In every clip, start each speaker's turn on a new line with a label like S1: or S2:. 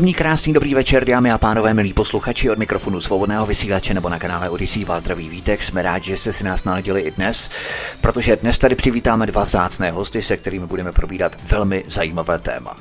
S1: Příjemný, krásný, dobrý večer, dámy a pánové, milí posluchači od mikrofonu svobodného vysílače nebo na kanále Odisí vás zdraví vítek. Jsme rádi, že jste si nás naladili i dnes, protože dnes tady přivítáme dva vzácné hosty, se kterými budeme probírat velmi zajímavé téma.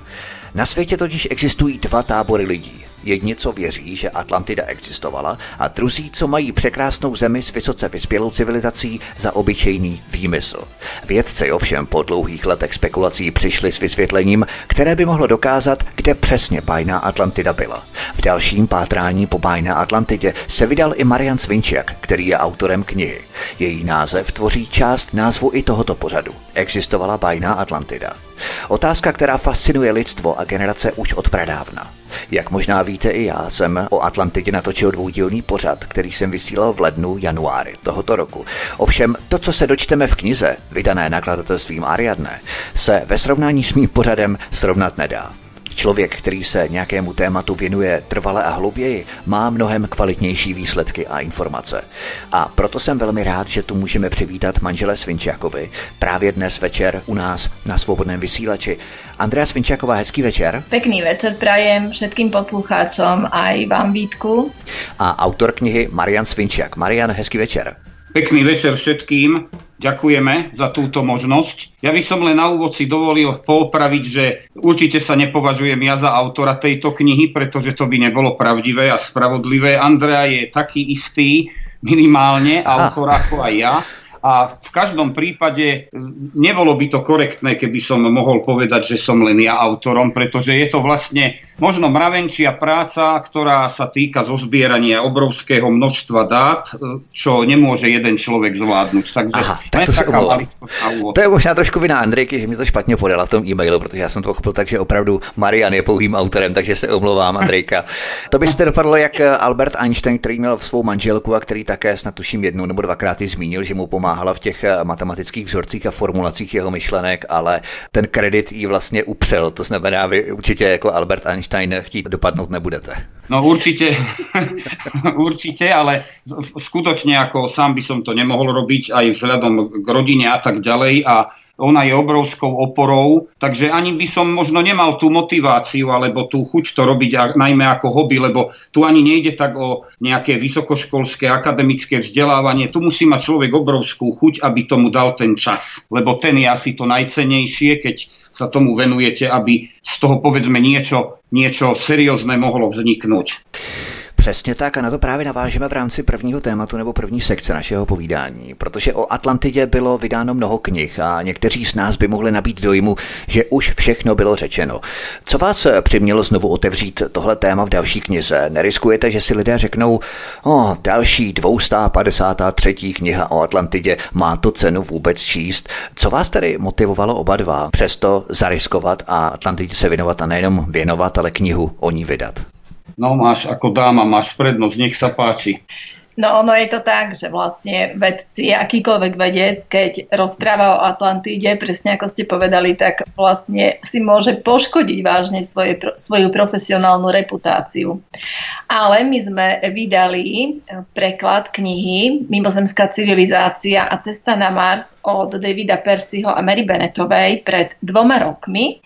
S1: Na světě totiž existují dva tábory lidí. Jedni, co věří, že Atlantida existovala, a druzí, co mají překrásnou zemi s vysoce vyspělou civilizací za obyčejný výmysl. Vědci ovšem po dlouhých letech spekulací přišli s vysvětlením, které by mohlo dokázat, kde přesně bájná Atlantida byla. V dalším pátrání po bájné Atlantidě se vydal i Marian Svinčiak, který je autorem knihy. Její název tvoří část názvu i tohoto pořadu. Existovala bájná Atlantida. Otázka, která fascinuje lidstvo a generace už od pradávna. Jak možná víte i já, jsem o Atlantidě natočil dvoudílný pořad, který jsem vysílal v lednu, januári tohoto roku. Ovšem, to, co se dočteme v knize, vydané nakladatelstvím Ariadne, se ve srovnání s mým pořadem srovnat nedá. Člověk, který se nějakému tématu věnuje trvale a hlouběji, má mnohem kvalitnější výsledky a informace. A proto jsem velmi rád, že tu můžeme přivítat manžele Svinčiakovi právě dnes večer u nás na Svobodném vysílači. Andrea Svinčiaková, hezký večer.
S2: Pekný večer prajem všetkým poslucháčom aj vám Vítku.
S1: A autor knihy Marian Svinčiak. Marian, hezký večer.
S3: Pekný večer všetkým. Ďakujeme za túto možnosť. Ja by som len na úvod si dovolil poopraviť, že určite sa nepovažujem ja za autora tejto knihy, pretože to by nebolo pravdivé a spravodlivé. Andrea je taký istý minimálne autor ako aj ja a v každom prípade nebolo by to korektné, keby som mohol povedať, že som len ja autorom, pretože je to vlastne možno mravenčia práca, ktorá sa týka zozbierania obrovského množstva dát, čo nemôže jeden človek zvládnuť. Takže Aha,
S1: tak to, taká to je možná trošku vina Andrejky, že mi to špatně podala v tom e-mailu, protože já jsem to pochopil tak, že opravdu Marian je pouhým autorem, takže se omlouvám, Andrejka. To byste dopadlo jak Albert Einstein, který měl svou manželku a který také snad tuším jednou nebo dvakrát zmínil, že mu pomáhá pomáhala v těch eh, matematických vzorcích a formulacích jeho myšlenek, ale ten kredit ji vlastně upřel. To znamená, vy určitě jako Albert Einstein chtít dopadnout nebudete.
S3: No určite, určite, ale skutočne ako sám by som to nemohol robiť aj vzhľadom k rodine a tak ďalej a ona je obrovskou oporou, takže ani by som možno nemal tú motiváciu alebo tú chuť to robiť najmä ako hobby, lebo tu ani nejde tak o nejaké vysokoškolské akademické vzdelávanie. Tu musí mať človek obrovskú chuť, aby tomu dal ten čas, lebo ten je asi to najcenejšie, keď sa tomu venujete, aby z toho povedzme niečo, niečo seriózne mohlo vzniknúť.
S1: Přesně tak a na to právě navážeme v rámci prvního tématu nebo první sekce našeho povídání, protože o Atlantidě bylo vydáno mnoho knih a někteří z nás by mohli nabít dojmu, že už všechno bylo řečeno. Co vás přimělo znovu otevřít tohle téma v další knize? Neriskujete, že si lidé řeknou, o, další 253. kniha o Atlantidě, má to cenu vůbec číst? Co vás tedy motivovalo oba dva přesto zariskovat a Atlantidě se věnovat a nejenom věnovat, ale knihu o ní vydat?
S3: No máš ako dáma, máš prednosť, nech sa páči.
S2: No ono je to tak, že vlastne vedci, akýkoľvek vedec, keď rozpráva o Atlantíde, presne ako ste povedali, tak vlastne si môže poškodiť vážne svoje, svoju profesionálnu reputáciu. Ale my sme vydali preklad knihy Mimozemská civilizácia a cesta na Mars od Davida Percyho a Mary Bennettovej pred dvoma rokmi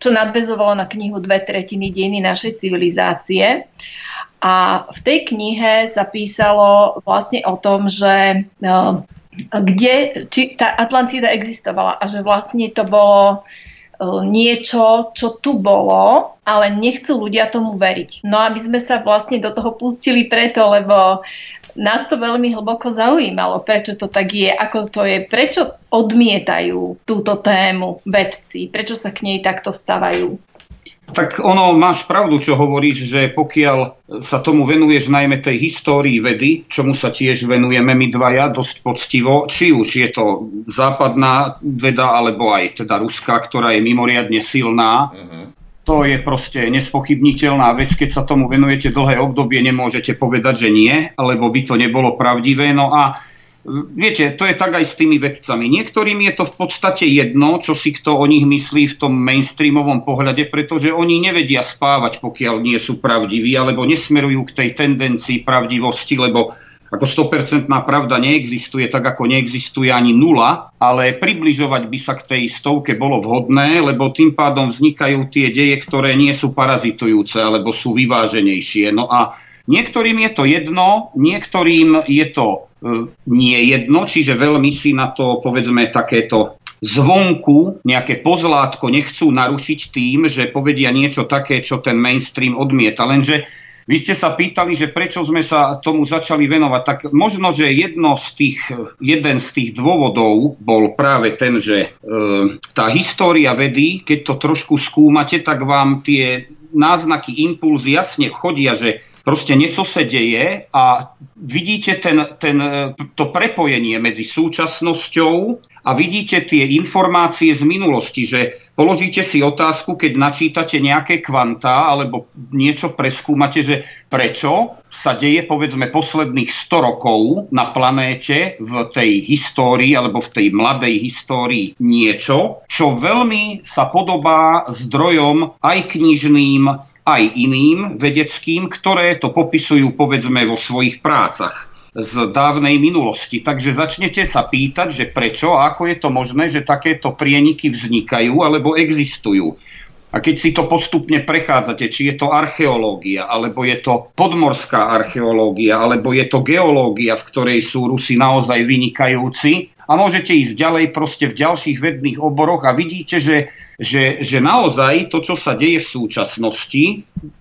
S2: čo nadvezovalo na knihu Dve tretiny dejiny našej civilizácie. A v tej knihe sa písalo vlastne o tom, že no, kde, či tá Atlantida existovala a že vlastne to bolo e, niečo, čo tu bolo, ale nechcú ľudia tomu veriť. No aby sme sa vlastne do toho pustili preto, lebo nás to veľmi hlboko zaujímalo, prečo to tak je, ako to je, prečo odmietajú túto tému vedci, prečo sa k nej takto stavajú.
S3: Tak ono, máš pravdu, čo hovoríš, že pokiaľ sa tomu venuješ najmä tej histórii vedy, čomu sa tiež venujeme my dvaja dosť poctivo, či už je to západná veda, alebo aj teda ruská, ktorá je mimoriadne silná, uh-huh. to je proste nespochybniteľná vec, keď sa tomu venujete dlhé obdobie, nemôžete povedať, že nie, alebo by to nebolo pravdivé. No a Viete, to je tak aj s tými vedcami. Niektorým je to v podstate jedno, čo si kto o nich myslí v tom mainstreamovom pohľade, pretože oni nevedia spávať, pokiaľ nie sú pravdiví, alebo nesmerujú k tej tendencii pravdivosti, lebo ako 100% pravda neexistuje, tak ako neexistuje ani nula, ale približovať by sa k tej stovke bolo vhodné, lebo tým pádom vznikajú tie deje, ktoré nie sú parazitujúce, alebo sú vyváženejšie. No a niektorým je to jedno, niektorým je to nie jedno, čiže veľmi si na to povedzme takéto zvonku nejaké pozlátko nechcú narušiť tým, že povedia niečo také, čo ten mainstream odmieta. Lenže vy ste sa pýtali, že prečo sme sa tomu začali venovať. Tak možno, že jedno z tých, jeden z tých dôvodov bol práve ten, že e, tá história vedy, keď to trošku skúmate, tak vám tie náznaky, impulzy jasne chodia, že proste niečo sa deje a vidíte ten, ten, to prepojenie medzi súčasnosťou a vidíte tie informácie z minulosti, že položíte si otázku, keď načítate nejaké kvantá alebo niečo preskúmate, že prečo sa deje povedzme posledných 100 rokov na planéte v tej histórii alebo v tej mladej histórii niečo, čo veľmi sa podobá zdrojom aj knižným, aj iným vedeckým, ktoré to popisujú povedzme vo svojich prácach z dávnej minulosti. Takže začnete sa pýtať, že prečo a ako je to možné, že takéto prieniky vznikajú alebo existujú. A keď si to postupne prechádzate, či je to archeológia, alebo je to podmorská archeológia, alebo je to geológia, v ktorej sú Rusi naozaj vynikajúci, a môžete ísť ďalej proste v ďalších vedných oboroch a vidíte, že že, že naozaj to, čo sa deje v súčasnosti,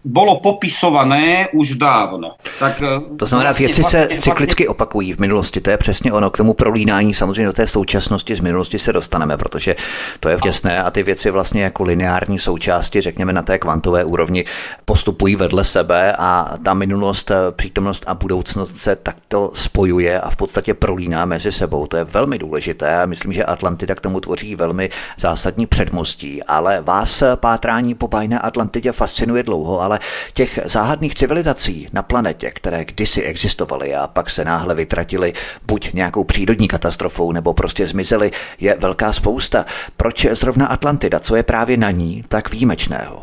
S3: bolo popisované už dávno.
S1: Tak, e, to znamená, vlastně, věci se vlastně, cyklicky opakují v minulosti, to je přesně ono. K tomu prolínání samozřejmě do té současnosti z minulosti se dostaneme, protože to je vděsné a ty věci vlastně jako lineární součásti, řekněme na té kvantové úrovni, postupují vedle sebe a ta minulost, e, přítomnost a budoucnost se takto spojuje a v podstatě prolíná mezi sebou. To je velmi důležité a myslím, že Atlantida k tomu tvoří velmi zásadní předmostí ale vás pátrání po bajné Atlantidě fascinuje dlouho, ale těch záhadných civilizací na planetě, které kdysi existovaly a pak se náhle vytratily buď nějakou přírodní katastrofou nebo prostě zmizely, je velká spousta. Proč zrovna Atlantida? Co je právě na ní tak výjimečného?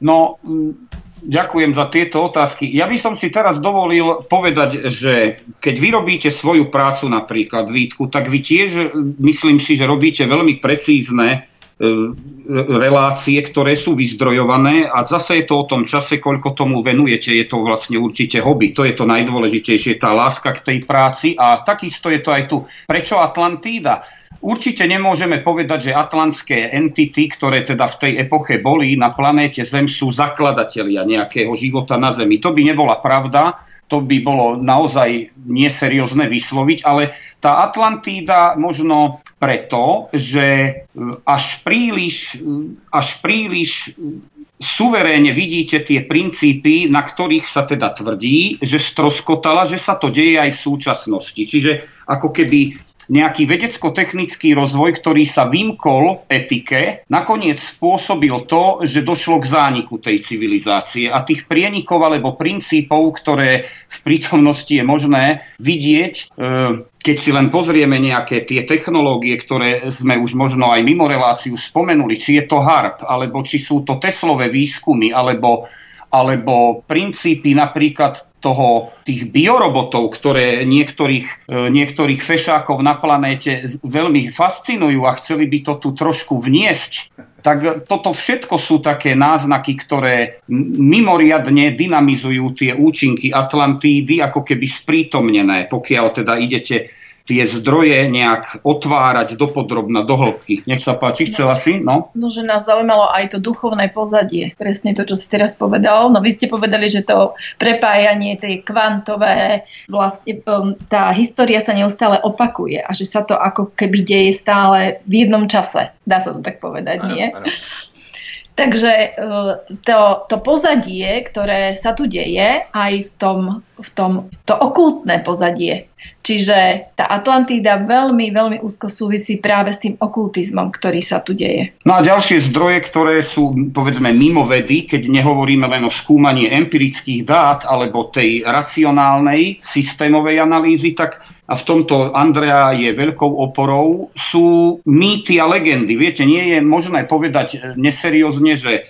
S3: No, Ďakujem za tieto otázky. Ja by som si teraz dovolil povedať, že keď vyrobíte svoju prácu napríklad, Vítku, tak vy tiež, myslím si, že robíte veľmi precízne relácie, ktoré sú vyzdrojované a zase je to o tom čase, koľko tomu venujete. Je to vlastne určite hobby. To je to najdôležitejšie, tá láska k tej práci a takisto je to aj tu. Prečo Atlantída? Určite nemôžeme povedať, že atlantské entity, ktoré teda v tej epoche boli na planéte Zem, sú zakladatelia nejakého života na Zemi. To by nebola pravda to by bolo naozaj neseriózne vysloviť, ale tá Atlantída možno preto, že e, až príliš, e, až príliš suverénne vidíte tie princípy, na ktorých sa teda tvrdí, že stroskotala, že sa to deje aj v súčasnosti. Čiže ako keby nejaký vedecko-technický rozvoj, ktorý sa vymkol etike, nakoniec spôsobil to, že došlo k zániku tej civilizácie a tých prienikov alebo princípov, ktoré v prítomnosti je možné vidieť, e, keď si len pozrieme nejaké tie technológie, ktoré sme už možno aj mimo reláciu spomenuli, či je to HARP, alebo či sú to Teslové výskumy, alebo alebo princípy napríklad toho, tých biorobotov, ktoré niektorých, e, niektorých fešákov na planéte veľmi fascinujú a chceli by to tu trošku vniesť, tak toto všetko sú také náznaky, ktoré mimoriadne dynamizujú tie účinky Atlantídy, ako keby sprítomnené, pokiaľ teda idete tie zdroje nejak otvárať do podrobna, do hĺbky. Nech sa páči, chcela si? No?
S2: no, že nás zaujímalo aj to duchovné pozadie. Presne to, čo si teraz povedal. No vy ste povedali, že to prepájanie, tej kvantové, vlastne um, tá história sa neustále opakuje a že sa to ako keby deje stále v jednom čase. Dá sa to tak povedať, nie? Ano, ano. Takže e, to, to pozadie, ktoré sa tu deje, aj v tom, v tom to okultné pozadie. Čiže tá Atlantída veľmi, veľmi úzko súvisí práve s tým okultizmom, ktorý sa tu deje.
S3: No a ďalšie zdroje, ktoré sú povedzme mimo vedy, keď nehovoríme len o skúmaní empirických dát alebo tej racionálnej systémovej analýzy, tak a v tomto Andrea je veľkou oporou, sú mýty a legendy. Viete, nie je možné povedať e, neseriózne, že e,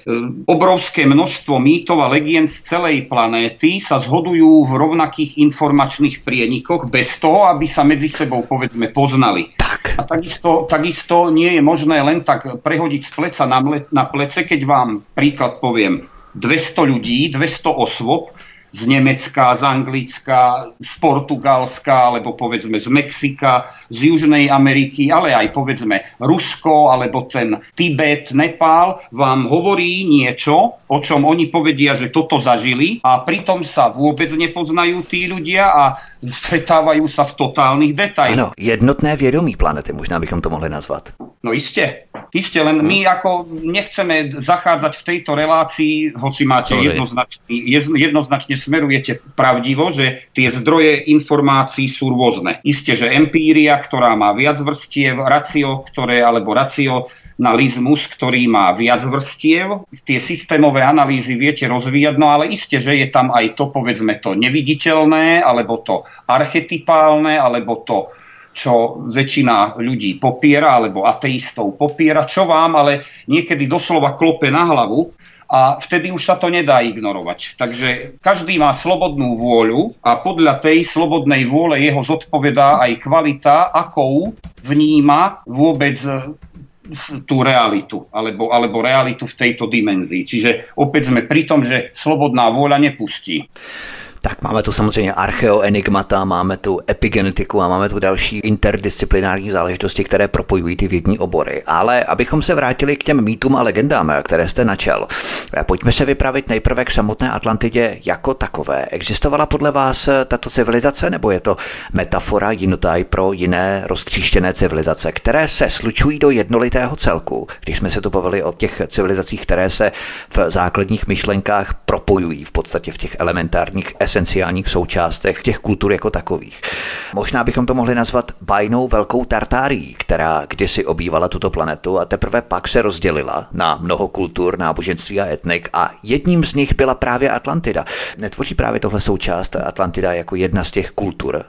S3: obrovské množstvo mýtov a legend z celej planéty sa zhodujú v rovnakých informačných prienikoch bez toho, aby sa medzi sebou povedzme poznali.
S1: Tak.
S3: A takisto, takisto nie je možné len tak prehodiť z pleca na, mle, na plece, keď vám príklad poviem 200 ľudí, 200 osôb, z Nemecka, z Anglicka, z Portugalska, alebo povedzme z Mexika, z Južnej Ameriky, ale aj povedzme Rusko, alebo ten Tibet, Nepál, vám hovorí niečo, o čom oni povedia, že toto zažili a pritom sa vôbec nepoznajú tí ľudia a stretávajú sa v totálnych detailoch.
S1: Ano, jednotné vědomí planety, možná bychom to mohli nazvat.
S3: No iste, iste, len my ako nechceme zachádzať v tejto relácii, hoci máte jednoznačne, jednoznačne smerujete pravdivo, že tie zdroje informácií sú rôzne. Isté, že empíria, ktorá má viac vrstiev, racio, ktoré, alebo racionalizmus, ktorý má viac vrstiev, tie systémové analýzy viete rozvíjať, no ale isté, že je tam aj to, povedzme, to neviditeľné, alebo to archetypálne, alebo to čo väčšina ľudí popiera, alebo ateistov popiera, čo vám ale niekedy doslova klope na hlavu, a vtedy už sa to nedá ignorovať. Takže každý má slobodnú vôľu a podľa tej slobodnej vôle jeho zodpovedá aj kvalita, akou vníma vôbec e, tú realitu, alebo, alebo realitu v tejto dimenzii. Čiže opäť sme pri tom, že slobodná vôľa nepustí.
S1: Tak máme tu samozřejmě archeoenigmata, máme tu epigenetiku a máme tu další interdisciplinární záležitosti, které propojují ty vědní obory. Ale abychom se vrátili k těm mýtům a legendám, které jste načal, pojďme se vypravit nejprve k samotné Atlantidě jako takové. Existovala podle vás tato civilizace, nebo je to metafora jinotaj pro jiné roztříštěné civilizace, které se slučují do jednolitého celku, když jsme se tu bavili o těch civilizacích, které se v základních myšlenkách propojují v podstatě v těch elementárních esenciálních součástech těch kultur jako takových. Možná bychom to mohli nazvat bajnou velkou tartárií, která kdysi obývala tuto planetu a teprve pak se rozdělila na mnoho kultur, náboženství a etnik a jedním z nich byla právě Atlantida. Netvoří právě tohle součást Atlantida jako jedna z těch kultur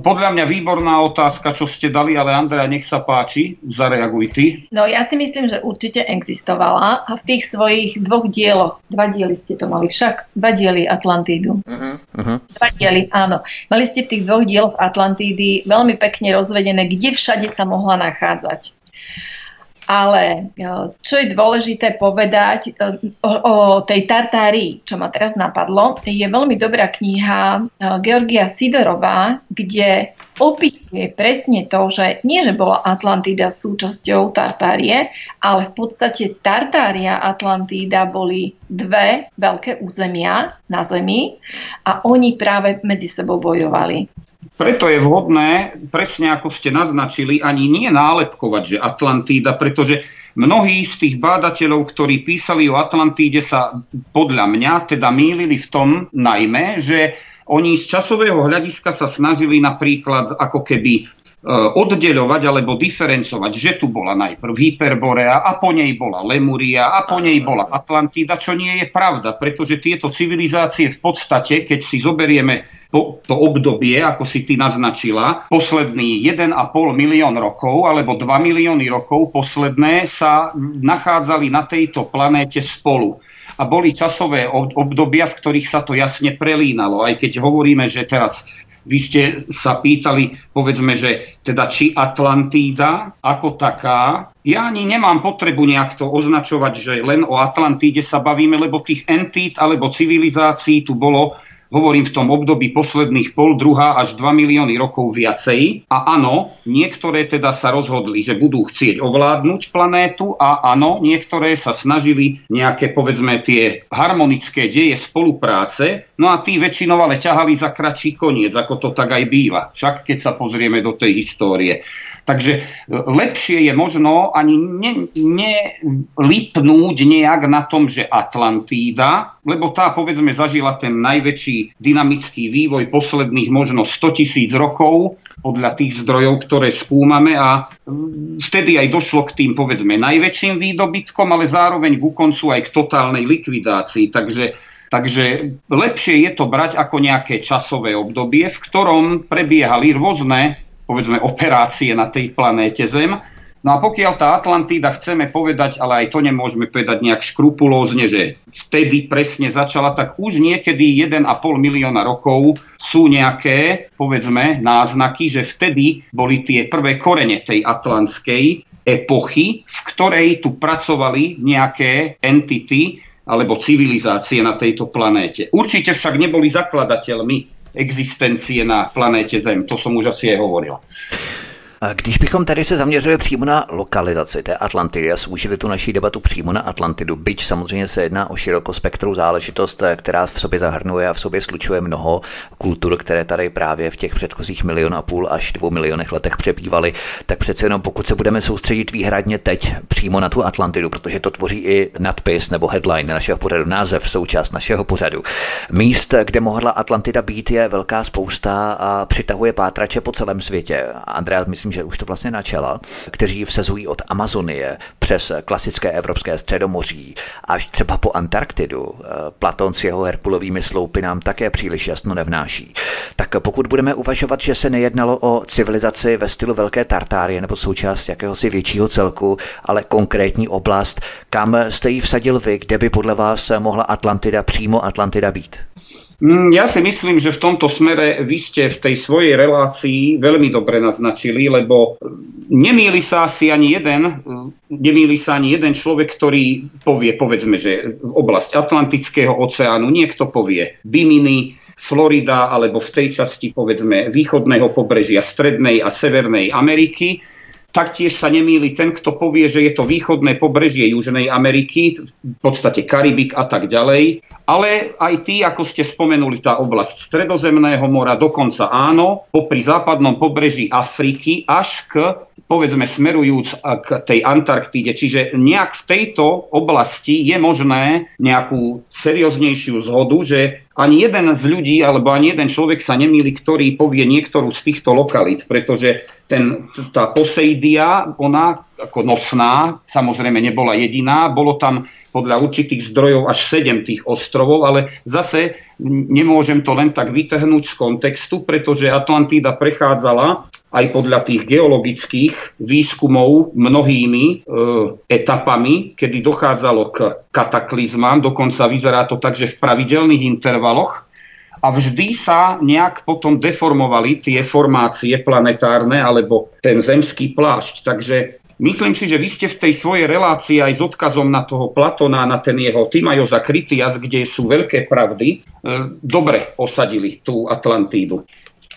S3: podľa mňa výborná otázka, čo ste dali, ale Andrea, nech sa páči, zareaguj ty.
S2: No ja si myslím, že určite existovala a v tých svojich dvoch dieloch, dva diely ste to mali však, dva diely Atlantídu. Uh-huh, uh-huh. Dva diely, áno. Mali ste v tých dvoch dieloch Atlantídy veľmi pekne rozvedené, kde všade sa mohla nachádzať. Ale e, čo je dôležité povedať e, o, o tej Tartárii, čo ma teraz napadlo, je veľmi dobrá kniha e, Georgia Sidorová, kde opisuje presne to, že nie, že bola Atlantída súčasťou Tartárie, ale v podstate Tartária a Atlantída boli dve veľké územia na Zemi a oni práve medzi sebou bojovali.
S3: Preto je vhodné, presne ako ste naznačili, ani nie nálepkovať, že Atlantída, pretože mnohí z tých bádateľov, ktorí písali o Atlantíde, sa podľa mňa teda mýlili v tom najmä, že oni z časového hľadiska sa snažili napríklad ako keby oddeľovať alebo diferencovať, že tu bola najprv Hyperborea a po nej bola Lemuria a po nej bola Atlantida, čo nie je pravda, pretože tieto civilizácie v podstate, keď si zoberieme to, to obdobie, ako si ty naznačila, posledný 1,5 milión rokov alebo 2 milióny rokov posledné sa nachádzali na tejto planéte spolu a boli časové obdobia, v ktorých sa to jasne prelínalo. Aj keď hovoríme, že teraz vy ste sa pýtali, povedzme, že teda či Atlantída ako taká. Ja ani nemám potrebu nejak to označovať, že len o Atlantíde sa bavíme, lebo tých entít alebo civilizácií tu bolo hovorím v tom období posledných pol, druhá až 2 milióny rokov viacej. A áno, niektoré teda sa rozhodli, že budú chcieť ovládnuť planétu a áno, niektoré sa snažili nejaké, povedzme, tie harmonické deje spolupráce, no a tí väčšinou ale ťahali za kratší koniec, ako to tak aj býva. Však keď sa pozrieme do tej histórie. Takže e, lepšie je možno ani nelipnúť ne, nejak na tom, že Atlantída, lebo tá povedzme zažila ten najväčší dynamický vývoj posledných možno 100 tisíc rokov podľa tých zdrojov, ktoré skúmame a vtedy aj došlo k tým povedzme najväčším výdobytkom, ale zároveň ku koncu aj k totálnej likvidácii. Takže Takže lepšie je to brať ako nejaké časové obdobie, v ktorom prebiehali rôzne povedzme, operácie na tej planéte Zem. No a pokiaľ tá Atlantída chceme povedať, ale aj to nemôžeme povedať nejak škrupulózne, že vtedy presne začala, tak už niekedy 1,5 milióna rokov sú nejaké, povedzme, náznaky, že vtedy boli tie prvé korene tej atlantskej epochy, v ktorej tu pracovali nejaké entity alebo civilizácie na tejto planéte. Určite však neboli zakladateľmi existencie na planétě Zem. To som už asi aj hovoril.
S1: Když bychom tady se zaměřili přímo na lokalizaci té Atlantidy a zúžili tu naší debatu přímo na Atlantidu, byť samozřejmě se jedná o širokospektrou záležitost, která v sobě zahrnuje a v sobě slučuje mnoho kultur, které tady právě v těch předchozích milion a půl až dvou milionech letech přebývaly, tak přece jenom pokud se budeme soustředit výhradně teď přímo na tu Atlantidu, protože to tvoří i nadpis nebo headline našeho pořadu, název součást našeho pořadu. Míst, kde mohla Atlantida být, je velká spousta a přitahuje pátrače po celém světě. Andrea, myslím, že už to vlastně načala, kteří vsezují od Amazonie přes klasické evropské středomoří až třeba po Antarktidu. Platon s jeho Herkulovými sloupy nám také příliš jasno nevnáší. Tak pokud budeme uvažovat, že se nejednalo o civilizaci ve stylu Velké Tartárie nebo součást jakéhosi většího celku, ale konkrétní oblast, kam jste ji vsadil vy, kde by podle vás mohla Atlantida, přímo Atlantida být?
S3: Mm, ja si myslím, že v tomto smere vy ste v tej svojej relácii veľmi dobre naznačili, lebo nemýli sa asi ani jeden, nemýli sa ani jeden človek, ktorý povie, povedzme, že oblasť Atlantického oceánu niekto povie Bimini, Florida alebo v tej časti povedzme východného pobrežia Strednej a Severnej Ameriky Taktiež sa nemýli ten, kto povie, že je to východné pobrežie Južnej Ameriky, v podstate Karibik a tak ďalej. Ale aj tí, ako ste spomenuli, tá oblasť Stredozemného mora, dokonca áno, popri západnom pobreží Afriky až k povedzme smerujúc k tej Antarktíde. Čiže nejak v tejto oblasti je možné nejakú serióznejšiu zhodu, že ani jeden z ľudí alebo ani jeden človek sa nemýli, ktorý povie niektorú z týchto lokalít, pretože ten, tá Poseidia, ona ako nosná, samozrejme nebola jediná, bolo tam podľa určitých zdrojov až sedem tých ostrovov, ale zase nemôžem to len tak vytrhnúť z kontextu, pretože Atlantída prechádzala aj podľa tých geologických výskumov mnohými e, etapami, kedy dochádzalo k kataklizmám, dokonca vyzerá to tak, že v pravidelných intervaloch a vždy sa nejak potom deformovali tie formácie planetárne alebo ten zemský plášť. Takže Myslím si, že vy ste v tej svojej relácii aj s odkazom na toho Platona, na ten jeho Timajoza Kritias, kde sú veľké pravdy, e, dobre osadili tú Atlantídu.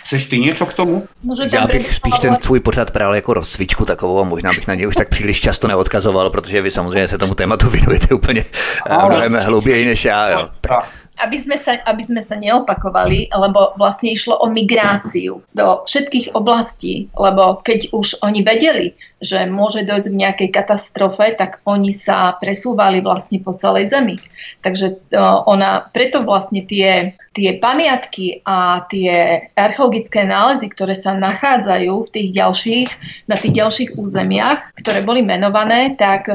S3: Chceš ty něco k tomu?
S1: No, že Já bych spíš ten svůj pořad bral jako rozcvičku takovou a možná bych na něj už tak příliš často neodkazoval, protože vy samozřejmě se tomu tématu věnujete úplně eh, mnohem hlouběji než já. Jo. Tak
S2: aby sme, sa, aby sme sa neopakovali, lebo vlastne išlo o migráciu do všetkých oblastí, lebo keď už oni vedeli, že môže dojsť k nejakej katastrofe, tak oni sa presúvali vlastne po celej zemi. Takže ona, preto vlastne tie, tie pamiatky a tie archeologické nálezy, ktoré sa nachádzajú v tých ďalších, na tých ďalších územiach, ktoré boli menované, tak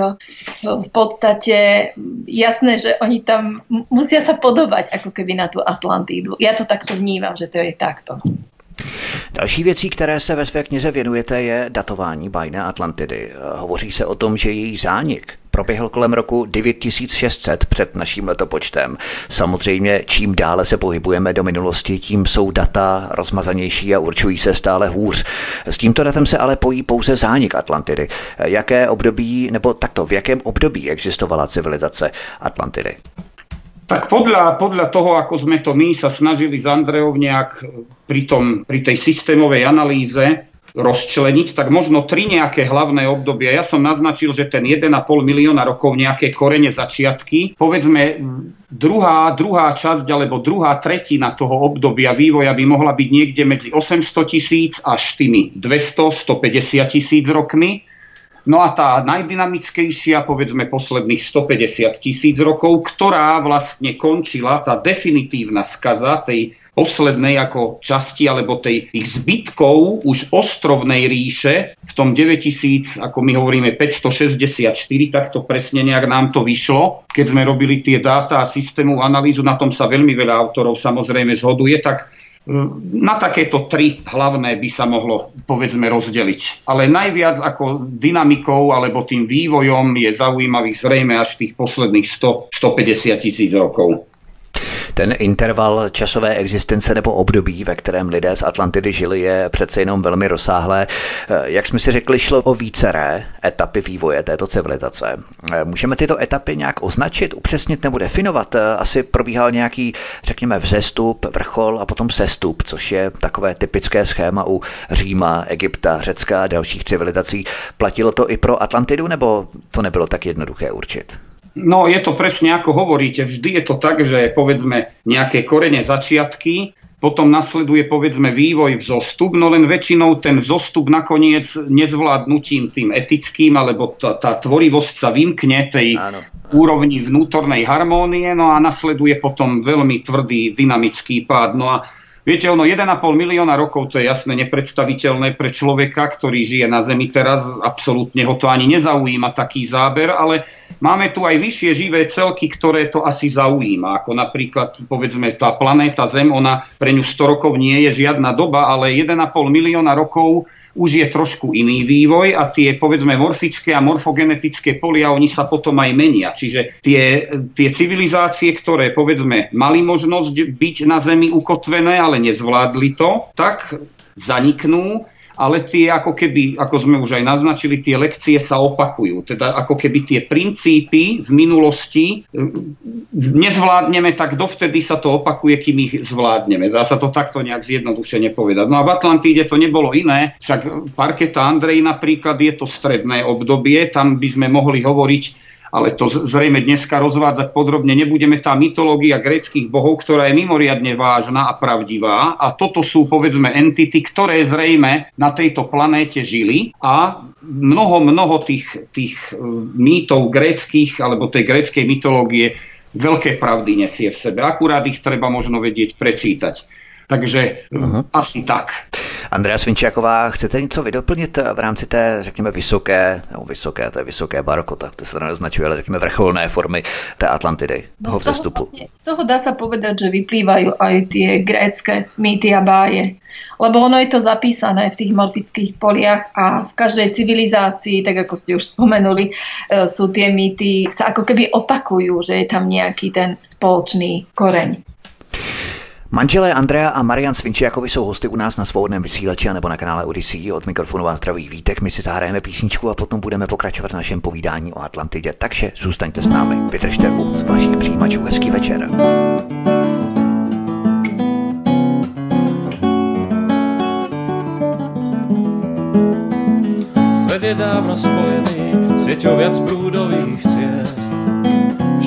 S2: v podstate jasné, že oni tam musia sa podobať smerovať ako keby na tú Atlantídu. Ja to takto vnímam, že to je takto.
S1: Další věcí, které se ve své knize věnujete, je datování bajné Atlantidy. Hovoří se o tom, že její zánik proběhl kolem roku 9600 před naším letopočtem. Samozřejmě, čím dále se pohybujeme do minulosti, tím jsou data rozmazanější a určují se stále hůř. S tímto datem se ale pojí pouze zánik Atlantidy. Jaké období, nebo takto, v jakém období existovala civilizace Atlantidy?
S3: Tak podľa, podľa toho, ako sme to my sa snažili s Andreou nejak pri, tom, pri tej systémovej analýze rozčleniť, tak možno tri nejaké hlavné obdobia. Ja som naznačil, že ten 1,5 milióna rokov nejaké korene začiatky. Povedzme, druhá, druhá časť alebo druhá tretina toho obdobia vývoja by mohla byť niekde medzi 800 tisíc až tými 200-150 tisíc rokmi. No a tá najdynamickejšia, povedzme posledných 150 tisíc rokov, ktorá vlastne končila, tá definitívna skaza tej poslednej ako časti alebo tej, tých zbytkov už ostrovnej ríše v tom 9000, ako my hovoríme 564, tak to presne nejak nám to vyšlo. Keď sme robili tie dáta a systému analýzu, na tom sa veľmi veľa autorov samozrejme zhoduje, tak na takéto tri hlavné by sa mohlo, povedzme, rozdeliť. Ale najviac ako dynamikou alebo tým vývojom je zaujímavých zrejme až tých posledných 100-150 tisíc rokov.
S1: Ten interval časové existence nebo období, ve kterém lidé z Atlantidy žili, je přece jenom velmi rozsáhlé. Jak jsme si řekli, šlo o víceré etapy vývoje této civilizace. Můžeme tyto etapy nějak označit, upřesnit nebo definovat? Asi probíhal nějaký, řekněme, vzestup, vrchol a potom sestup, což je takové typické schéma u Říma, Egypta, Řecka a dalších civilizací. Platilo to i pro Atlantidu, nebo to nebylo tak jednoduché určit?
S3: No je to presne ako hovoríte. Vždy je to tak, že povedzme nejaké korene začiatky, potom nasleduje povedzme vývoj vzostup, no len väčšinou ten vzostup nakoniec nezvládnutím tým etickým, alebo tá, tá tvorivosť sa vymkne tej Áno. úrovni vnútornej harmónie, no a nasleduje potom veľmi tvrdý dynamický pád. No a Viete, ono 1,5 milióna rokov to je jasne nepredstaviteľné pre človeka, ktorý žije na Zemi teraz. Absolútne ho to ani nezaujíma taký záber, ale máme tu aj vyššie živé celky, ktoré to asi zaujíma. Ako napríklad, povedzme, tá planéta Zem, ona pre ňu 100 rokov nie je žiadna doba, ale 1,5 milióna rokov už je trošku iný vývoj a tie povedzme morfické a morfogenetické polia, oni sa potom aj menia. Čiže tie, tie civilizácie, ktoré povedzme mali možnosť byť na Zemi ukotvené, ale nezvládli to, tak zaniknú ale tie ako keby, ako sme už aj naznačili, tie lekcie sa opakujú. Teda ako keby tie princípy v minulosti e, nezvládneme, tak dovtedy sa to opakuje, kým ich zvládneme. Dá sa to takto nejak zjednodušene povedať. No a v Atlantíde to nebolo iné, však parketa Andrej napríklad je to stredné obdobie, tam by sme mohli hovoriť ale to zrejme dneska rozvádzať podrobne nebudeme. Tá mytológia gréckých bohov, ktorá je mimoriadne vážna a pravdivá a toto sú povedzme entity, ktoré zrejme na tejto planéte žili a mnoho, mnoho tých, tých e, mýtov gréckých alebo tej gréckej mytológie veľké pravdy nesie v sebe. Akurát ich treba možno vedieť prečítať. Takže uh-huh. asi tak.
S1: Andrea Svinčiaková, chcete něco vydoplnit v rámci té, řekněme, vysoké, nebo vysoké, to je vysoké baroko, tak to se to neznačuje, ale řekněme vrcholné formy té Atlantidy, no, toho vzestupu?
S2: Z toho dá sa povedať, že vyplývajú aj tie grécké mýty a báje. Lebo ono je to zapísané v tých morfických poliach a v každej civilizácii, tak ako ste už spomenuli, e, sú tie mýty, sa ako keby opakujú, že je tam nejaký ten spoločný koreň.
S1: Manželé Andrea a Marian Svinčiakovi jsou hosty u nás na svobodném vysílači nebo na kanále Odyssey. Od mikrofonu vás zdraví Vítek, my si zahrajeme písničku a potom budeme pokračovat v našem povídání o Atlantidě. Takže zůstaňte s námi, vydržte u z vašich přijímačů. Hezký večer.
S4: Svet je dávno spojený sieťou viac prúdových ciest.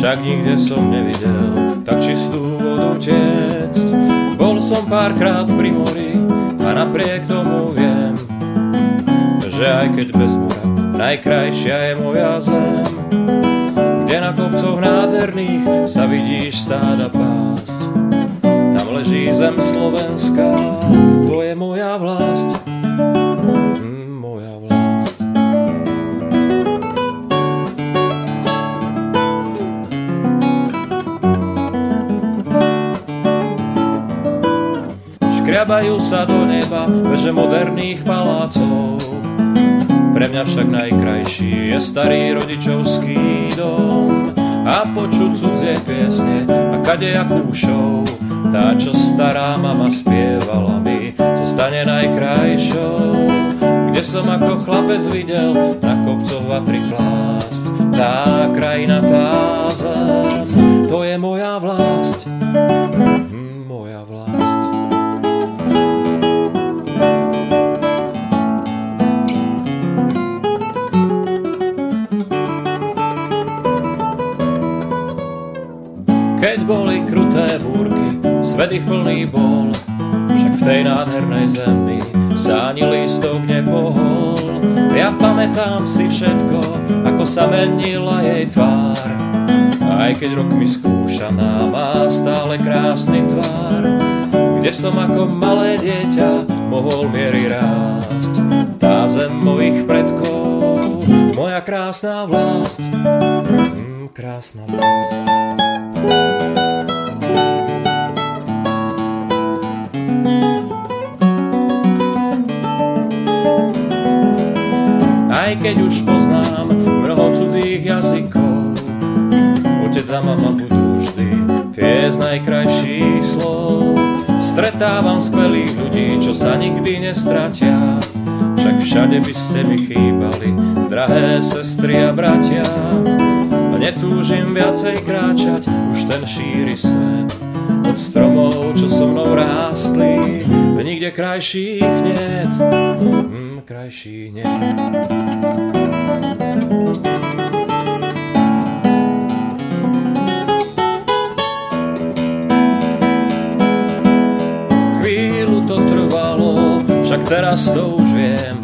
S4: Však nikde som nevidel tak čistú vodu tiecť. Bol som párkrát pri mori a napriek tomu viem, že aj keď bez mora najkrajšia je moja zem. Kde na kopcoch nádherných sa vidíš stáda pásť. Tam leží zem Slovenská, to je moja vlast. Škriabajú sa do neba veže moderných palácov. Pre mňa však najkrajší je starý rodičovský dom a počuť cudzie piesne a kadejakú show. Tá, čo stará mama spievala mi, zostane najkrajšou. Kde som ako chlapec videl na kopcoch vatry klásť, tá krajina, tá zem, to je moja vlast. Svet ich plný bol, však v tej nádhernej zemi sa ani lístok nepohol. Ja pamätám si všetko, ako sa menila jej tvár. Aj keď rok mi skúšaná má stále krásny tvár, kde som ako malé dieťa mohol miery rásť. Tá zem mojich predkov, moja krásna vlast, mm, krásna vlast. Aj keď už poznám mnoho cudzích jazykov, otec a mama budú vždy tie z najkrajších slov. Stretávam skvelých ľudí, čo sa nikdy nestratia, však všade by ste mi chýbali, drahé sestry a bratia. A netúžim viacej kráčať, už ten šíri svet. Od stromov, čo so mnou rástli, nikde krajších niet, mm, krajších niet. Chvíľu to trvalo, však teraz to už viem,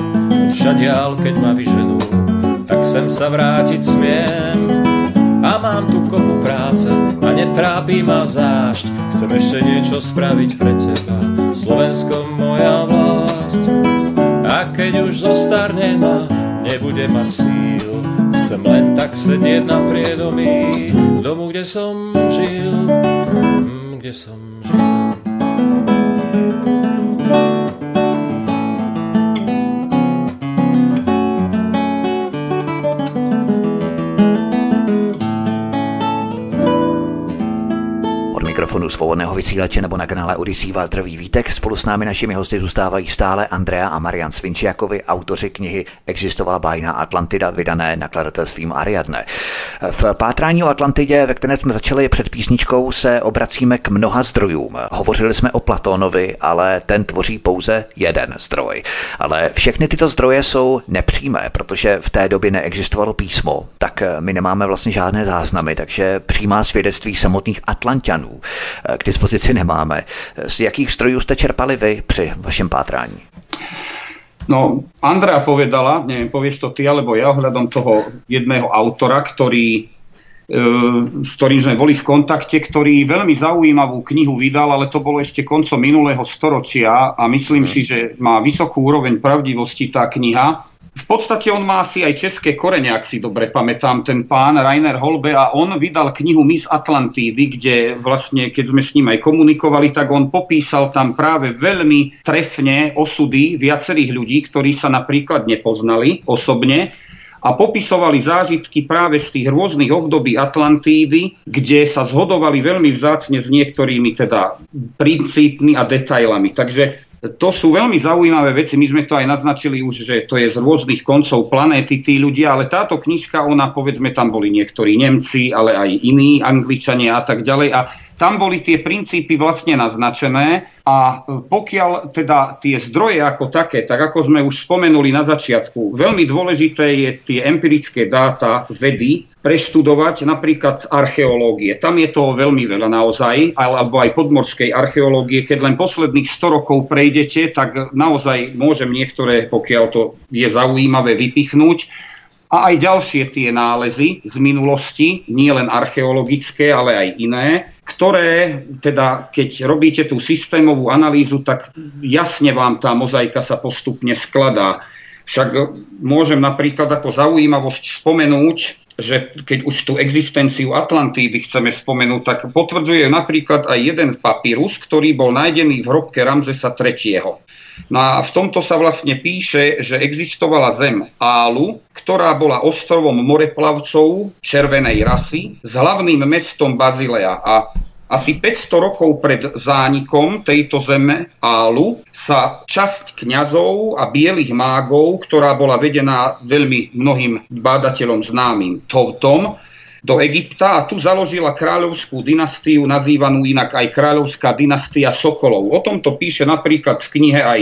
S4: všadiaľ keď ma vyženú, tak sem sa vrátiť smiem. A mám tu kopu práce a netrápi ma zášť, chcem ešte niečo spraviť pre teba, Slovensko keď už zostarnem a nebude mať síl. Chcem len tak sedieť na priedomí domu, kde som žil, mm, kde som
S1: svobodného vysílače nebo na kanále Odisí vás zdraví vítek. Spolu s námi našimi hosty zůstávají stále Andrea a Marian Svinčiakovi, autoři knihy Existovala bájná Atlantida, vydané nakladatelstvím Ariadne. V pátrání o Atlantidě, ve které jsme začali před písničkou, se obracíme k mnoha zdrojům. Hovořili jsme o Platónovi, ale ten tvoří pouze jeden zdroj. Ale všechny tyto zdroje jsou nepřímé, protože v té době neexistovalo písmo, tak my nemáme vlastně žádné záznamy, takže přímá svědectví samotných Atlantianů k dispozici nemáme. Z jakých zdrojů jste čerpali vy při vašem pátrání?
S3: No, Andrea povedala, neviem, povieš to ty alebo ja, ohľadom toho jedného autora, ktorý, e, s ktorým sme boli v kontakte, ktorý veľmi zaujímavú knihu vydal, ale to bolo ešte koncom minulého storočia a myslím hmm. si, že má vysokú úroveň pravdivosti tá kniha v podstate on má asi aj české korene, ak si dobre pamätám, ten pán Rainer Holbe a on vydal knihu Miss Atlantídy, kde vlastne, keď sme s ním aj komunikovali, tak on popísal tam práve veľmi trefne osudy viacerých ľudí, ktorí sa napríklad nepoznali osobne a popisovali zážitky práve z tých rôznych období Atlantídy, kde sa zhodovali veľmi vzácne s niektorými teda princípmi a detailami. Takže to sú veľmi zaujímavé veci. My sme to aj naznačili už, že to je z rôznych koncov planéty tí ľudia, ale táto knižka, ona povedzme, tam boli niektorí Nemci, ale aj iní Angličania a tak ďalej. A tam boli tie princípy vlastne naznačené a pokiaľ teda tie zdroje ako také, tak ako sme už spomenuli na začiatku, veľmi dôležité je tie empirické dáta vedy, preštudovať napríklad archeológie. Tam je toho veľmi veľa naozaj, alebo aj podmorskej archeológie. Keď len posledných 100 rokov prejdete, tak naozaj môžem niektoré, pokiaľ to je zaujímavé, vypichnúť. A aj ďalšie tie nálezy z minulosti, nie len archeologické, ale aj iné, ktoré, teda keď robíte tú systémovú analýzu, tak jasne vám tá mozaika sa postupne skladá. Však môžem napríklad ako zaujímavosť spomenúť, že keď už tú existenciu Atlantídy chceme spomenúť, tak potvrdzuje napríklad aj jeden papírus, ktorý bol nájdený v hrobke Ramzesa III. No a v tomto sa vlastne píše, že existovala zem Álu, ktorá bola ostrovom moreplavcov červenej rasy s hlavným mestom Bazilea. A asi 500 rokov pred zánikom tejto zeme Álu sa časť kňazov a bielých mágov, ktorá bola vedená veľmi mnohým bádateľom známym Toutom, do Egypta a tu založila kráľovskú dynastiu, nazývanú inak aj kráľovská dynastia Sokolov. O tomto píše napríklad v knihe aj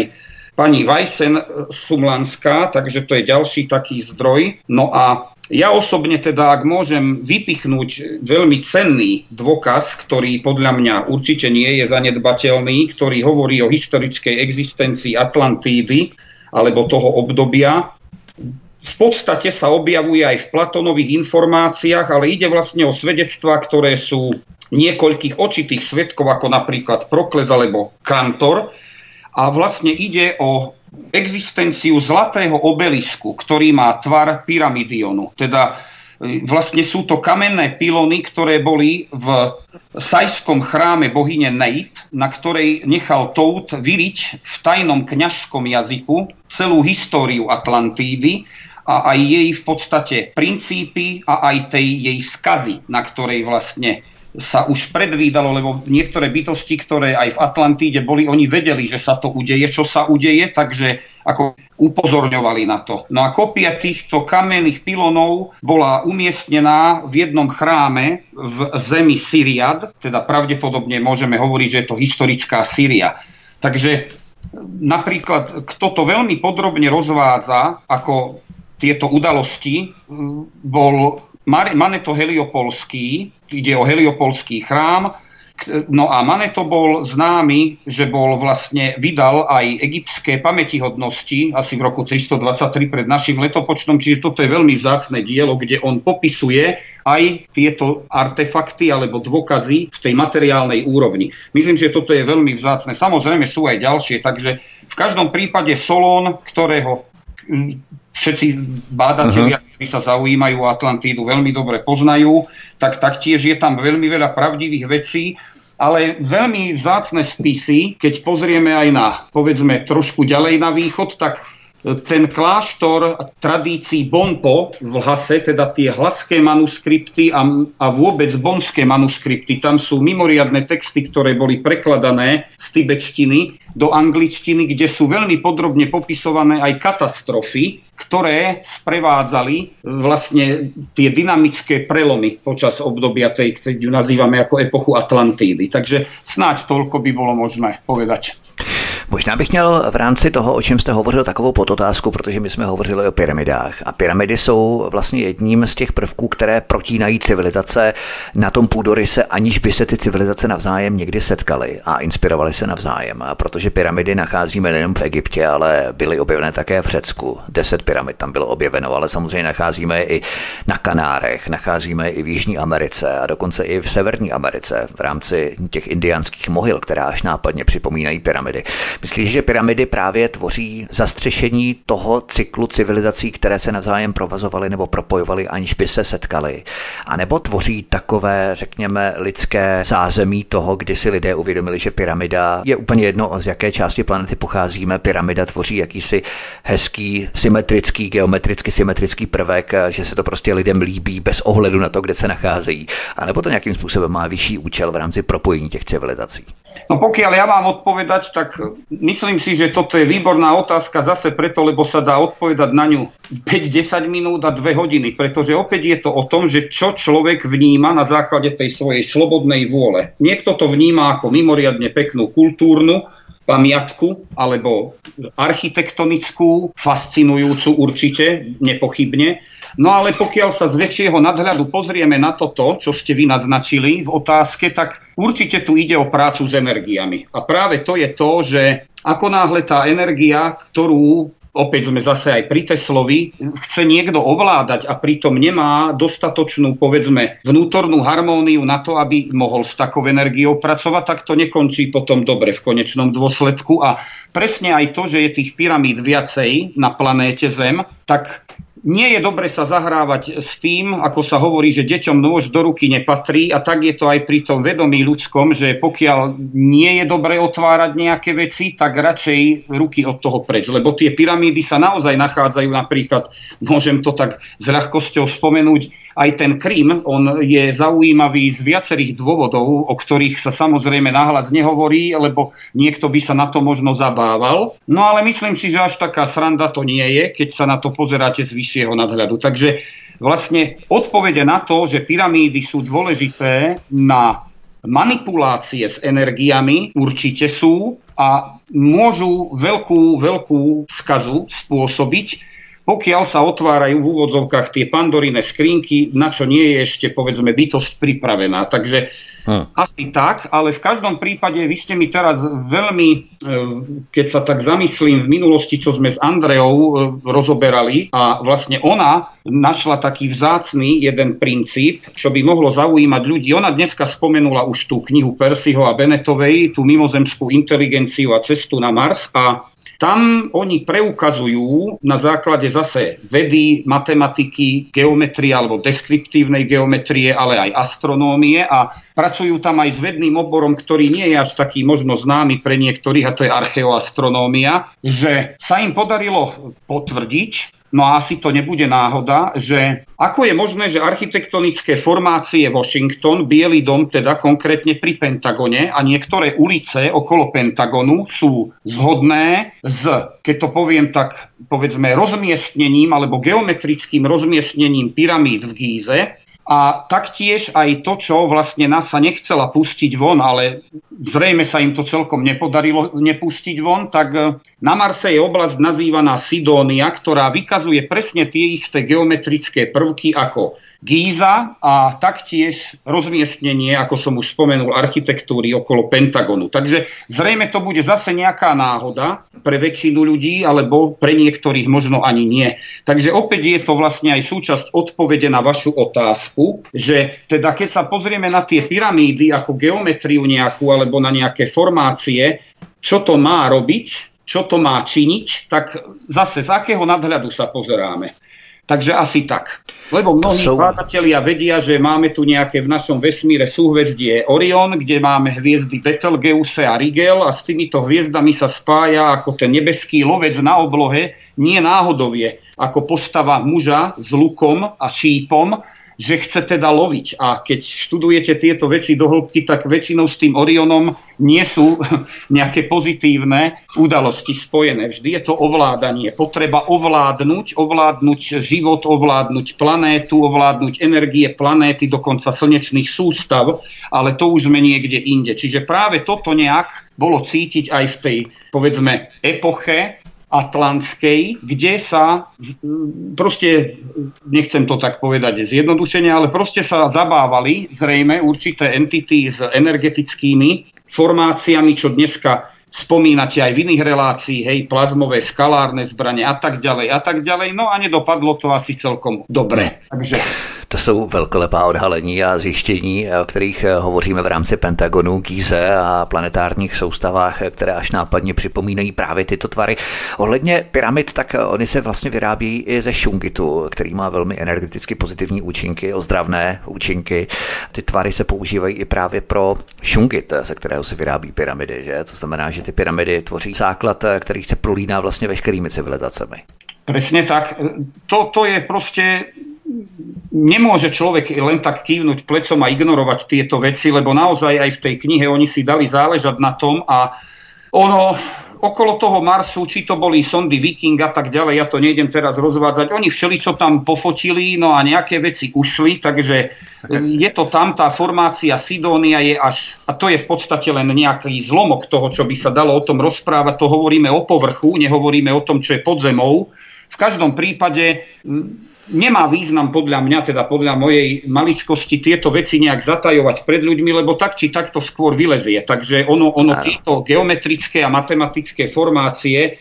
S3: pani Vajsen Sumlanská, takže to je ďalší taký zdroj. No a ja osobne teda, ak môžem vypichnúť veľmi cenný dôkaz, ktorý podľa mňa určite nie je zanedbateľný, ktorý hovorí o historickej existencii Atlantídy alebo toho obdobia, v podstate sa objavuje aj v Platonových informáciách, ale ide vlastne o svedectvá, ktoré sú niekoľkých očitých svetkov, ako napríklad Prokles alebo Kantor. A vlastne ide o existenciu zlatého obelisku, ktorý má tvar pyramidionu. Teda e, vlastne sú to kamenné pilony, ktoré boli v sajskom chráme bohyne Neit, na ktorej nechal Tout vyriť v tajnom kňažskom jazyku celú históriu Atlantídy a aj jej v podstate princípy a aj tej jej skazy, na ktorej vlastne sa už predvídalo, lebo niektoré bytosti, ktoré aj v Atlantíde boli, oni vedeli, že sa to udeje, čo sa udeje, takže ako upozorňovali na to. No a kopia týchto kamenných pilonov bola umiestnená v jednom chráme v zemi Syriad, teda pravdepodobne môžeme hovoriť, že je to historická Syria. Takže napríklad, kto to veľmi podrobne rozvádza, ako tieto udalosti, bol Maneto Heliopolský, ide o Heliopolský chrám, No a Maneto bol známy, že bol vlastne, vydal aj egyptské pamätihodnosti asi v roku 323 pred našim letopočtom, čiže toto je veľmi vzácne dielo, kde on popisuje aj tieto artefakty alebo dôkazy v tej materiálnej úrovni. Myslím, že toto je veľmi vzácne. Samozrejme sú aj ďalšie, takže v každom prípade Solón, ktorého všetci bádatelia, uh-huh. ktorí sa zaujímajú o Atlantídu, veľmi dobre poznajú, tak taktiež je tam veľmi veľa pravdivých vecí, ale veľmi vzácne spisy, keď pozrieme aj na, povedzme, trošku ďalej na východ, tak ten kláštor tradícií Bonpo v Lhase, teda tie hlaské manuskripty a, a vôbec bonské manuskripty, tam sú mimoriadne texty, ktoré boli prekladané z tibetštiny do angličtiny, kde sú veľmi podrobne popisované aj katastrofy, ktoré sprevádzali vlastne tie dynamické prelomy počas obdobia tej, ktorú nazývame ako epochu Atlantídy. Takže snáď toľko by bolo možné povedať.
S1: Možná bych měl v rámci toho, o čem jste hovořil, takovou podotázku, protože my jsme hovořili o pyramidách. A pyramidy jsou vlastně jedním z těch prvků, které protínají civilizace na tom půdoryse, aniž by se ty civilizace navzájem někdy setkaly a inspirovaly se navzájem. A protože pyramidy nacházíme nejen v Egyptě, ale byly objevené také v Řecku. Deset pyramid tam bylo objeveno, ale samozřejmě nacházíme i na Kanárech, nacházíme i v Jižní Americe a dokonce i v Severní Americe v rámci těch indiánských mohyl, která až nápadně připomínají pyramidy. Myslíš, že pyramidy právě tvoří zastřešení toho cyklu civilizací, které se navzájem provazovaly nebo propojovaly, aniž by se setkaly? A nebo tvoří takové, řekněme, lidské zázemí toho, kdy si lidé uvědomili, že pyramida je úplně jedno, z jaké části planety pocházíme. Pyramida tvoří jakýsi hezký, symetrický, geometricky symetrický prvek, že se to prostě lidem líbí bez ohledu na to, kde se nacházejí. A nebo to nějakým způsobem má vyšší účel v rámci propojení těch civilizací?
S3: No pokiaľ ja mám odpovedať, tak myslím si, že toto je výborná otázka zase preto, lebo sa dá odpovedať na ňu 5-10 minút a 2 hodiny, pretože opäť je to o tom, že čo človek vníma na základe tej svojej slobodnej vôle. Niekto to vníma ako mimoriadne peknú kultúrnu, pamiatku alebo architektonickú, fascinujúcu určite, nepochybne. No ale pokiaľ sa z väčšieho nadhľadu pozrieme na toto, čo ste vy naznačili v otázke, tak určite tu ide o prácu s energiami. A práve to je to, že ako náhle tá energia, ktorú opäť sme zase aj pri Teslovi, chce niekto ovládať a pritom nemá dostatočnú, povedzme, vnútornú harmóniu na to, aby mohol s takou energiou pracovať, tak to nekončí potom dobre v konečnom dôsledku. A presne aj to, že je tých pyramíd viacej na planéte Zem, tak nie je dobre sa zahrávať s tým, ako sa hovorí, že deťom nôž do ruky nepatrí a tak je to aj pri tom vedomí ľudskom, že pokiaľ nie je dobre otvárať nejaké veci, tak radšej ruky od toho preč. Lebo tie pyramídy sa naozaj nachádzajú napríklad, môžem to tak s ľahkosťou spomenúť, aj ten Krym, on je zaujímavý z viacerých dôvodov, o ktorých sa samozrejme nahlas nehovorí, lebo niekto by sa na to možno zabával. No ale myslím si, že až taká sranda to nie je, keď sa na to pozeráte z vyššieho nadhľadu. Takže vlastne odpovede na to, že pyramídy sú dôležité na manipulácie s energiami, určite sú a môžu veľkú, veľkú skazu spôsobiť, pokiaľ sa otvárajú v úvodzovkách tie pandorine skrinky, na čo nie je ešte, povedzme, bytosť pripravená. Takže Hm. Asi tak, ale v každom prípade vy ste mi teraz veľmi, e, keď sa tak zamyslím v minulosti, čo sme s Andreou e, rozoberali a vlastne ona našla taký vzácný jeden princíp, čo by mohlo zaujímať ľudí. Ona dneska spomenula už tú knihu Persiho a Benetovej, tú mimozemskú inteligenciu a cestu na Mars a tam oni preukazujú na základe zase vedy, matematiky, geometrie alebo deskriptívnej geometrie, ale aj astronómie a pracujú tam aj s vedným oborom, ktorý nie je až taký možno známy pre niektorých, a to je archeoastronómia, že sa im podarilo potvrdiť, No a asi to nebude náhoda, že ako je možné, že architektonické formácie Washington, Bielý dom teda konkrétne pri Pentagone a niektoré ulice okolo Pentagonu sú zhodné s, keď to poviem tak, povedzme rozmiestnením alebo geometrickým rozmiestnením pyramíd v Gíze, a taktiež aj to, čo vlastne NASA nechcela pustiť von, ale zrejme sa im to celkom nepodarilo nepustiť von, tak e, na Marse je oblasť nazývaná Sidónia, ktorá vykazuje presne tie isté geometrické prvky ako Gíza a taktiež rozmiestnenie, ako som už spomenul, architektúry okolo Pentagonu. Takže zrejme to bude zase nejaká náhoda pre väčšinu ľudí, alebo pre niektorých možno ani nie. Takže opäť je to vlastne aj súčasť odpovede na vašu otázku, že teda keď sa pozrieme na tie pyramídy ako geometriu nejakú alebo na nejaké formácie, čo to má robiť, čo to má činiť, tak zase z akého nadhľadu sa pozeráme. Takže asi tak. Lebo mnohí sú... vedia, že máme tu nejaké v našom vesmíre súhvezdie Orion, kde máme hviezdy Betelgeuse a Rigel a s týmito hviezdami sa spája ako ten nebeský lovec na oblohe, nie náhodovie, ako postava muža s lukom a šípom, že chce teda loviť. A keď študujete tieto veci do hĺbky, tak väčšinou s tým Orionom nie sú nejaké pozitívne udalosti spojené. Vždy je to ovládanie. Potreba ovládnuť, ovládnuť život, ovládnuť planétu, ovládnuť energie planéty, dokonca slnečných sústav, ale to už sme niekde inde. Čiže práve toto nejak bolo cítiť aj v tej, povedzme, epoche, atlantskej, kde sa proste, nechcem to tak povedať zjednodušene, ale proste sa zabávali zrejme určité entity s energetickými formáciami, čo dneska spomínate aj v iných relácií, hej, plazmové, skalárne zbranie a tak ďalej a tak ďalej. No a nedopadlo to asi celkom dobre. Takže
S1: to jsou velkolepá odhalení a zjištění, o kterých hovoříme v rámci Pentagonu, Gíze a planetárních soustavách, které až nápadně připomínají právě tyto tvary. Ohledně pyramid, tak oni se vlastně vyrábí i ze šungitu, který má velmi energeticky pozitivní účinky, ozdravné účinky. Ty tvary se používají i právě pro šungit, ze kterého se vyrábí pyramidy. Že? To znamená, že ty pyramidy tvoří základ, který se prolíná vlastně veškerými civilizacemi.
S3: Presne tak. To je proste nemôže človek len tak kývnuť plecom a ignorovať tieto veci, lebo naozaj aj v tej knihe oni si dali záležať na tom a ono okolo toho Marsu, či to boli sondy Viking a tak ďalej, ja to nejdem teraz rozvádzať, oni všeli, čo tam pofotili, no a nejaké veci ušli, takže je to tam, tá formácia Sidónia je až, a to je v podstate len nejaký zlomok toho, čo by sa dalo o tom rozprávať, to hovoríme o povrchu, nehovoríme o tom, čo je pod zemou. V každom prípade nemá význam podľa mňa, teda podľa mojej maličkosti tieto veci nejak zatajovať pred ľuďmi, lebo tak či tak to skôr vylezie. Takže ono, ono tieto geometrické a matematické formácie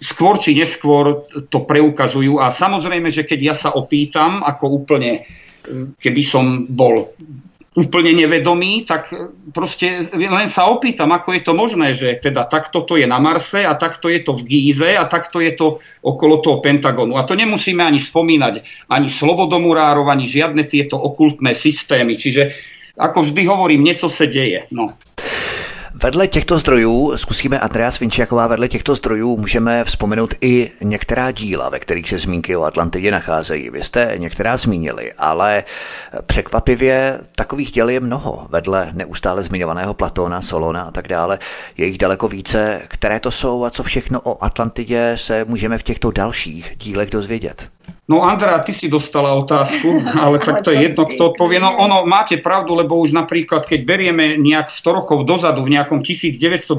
S3: skôr či neskôr to preukazujú. A samozrejme, že keď ja sa opýtam, ako úplne keby som bol úplne nevedomý, tak proste len sa opýtam, ako je to možné, že teda takto to je na Marse a takto je to v Gíze a takto je to okolo toho Pentagonu. A to nemusíme ani spomínať ani slobodomurárov, ani žiadne tieto okultné systémy. Čiže ako vždy hovorím, niečo sa deje. No.
S1: Vedle těchto zdrojů, zkusíme Andrea Svinčiaková, vedle těchto zdrojů můžeme vzpomenout i některá díla, ve kterých se zmínky o Atlantidě nacházejí. Vy jste některá zmínili, ale překvapivě takových děl je mnoho. Vedle neustále zmiňovaného Platóna, Solona a tak dále, je jich daleko více. Které to jsou a co všechno o Atlantidě se můžeme v těchto dalších dílech dozvědět?
S3: No Andrea, ty si dostala otázku, ale tak to je jedno, kto odpovie. No ono, máte pravdu, lebo už napríklad, keď berieme nejak 100 rokov dozadu, v nejakom 1926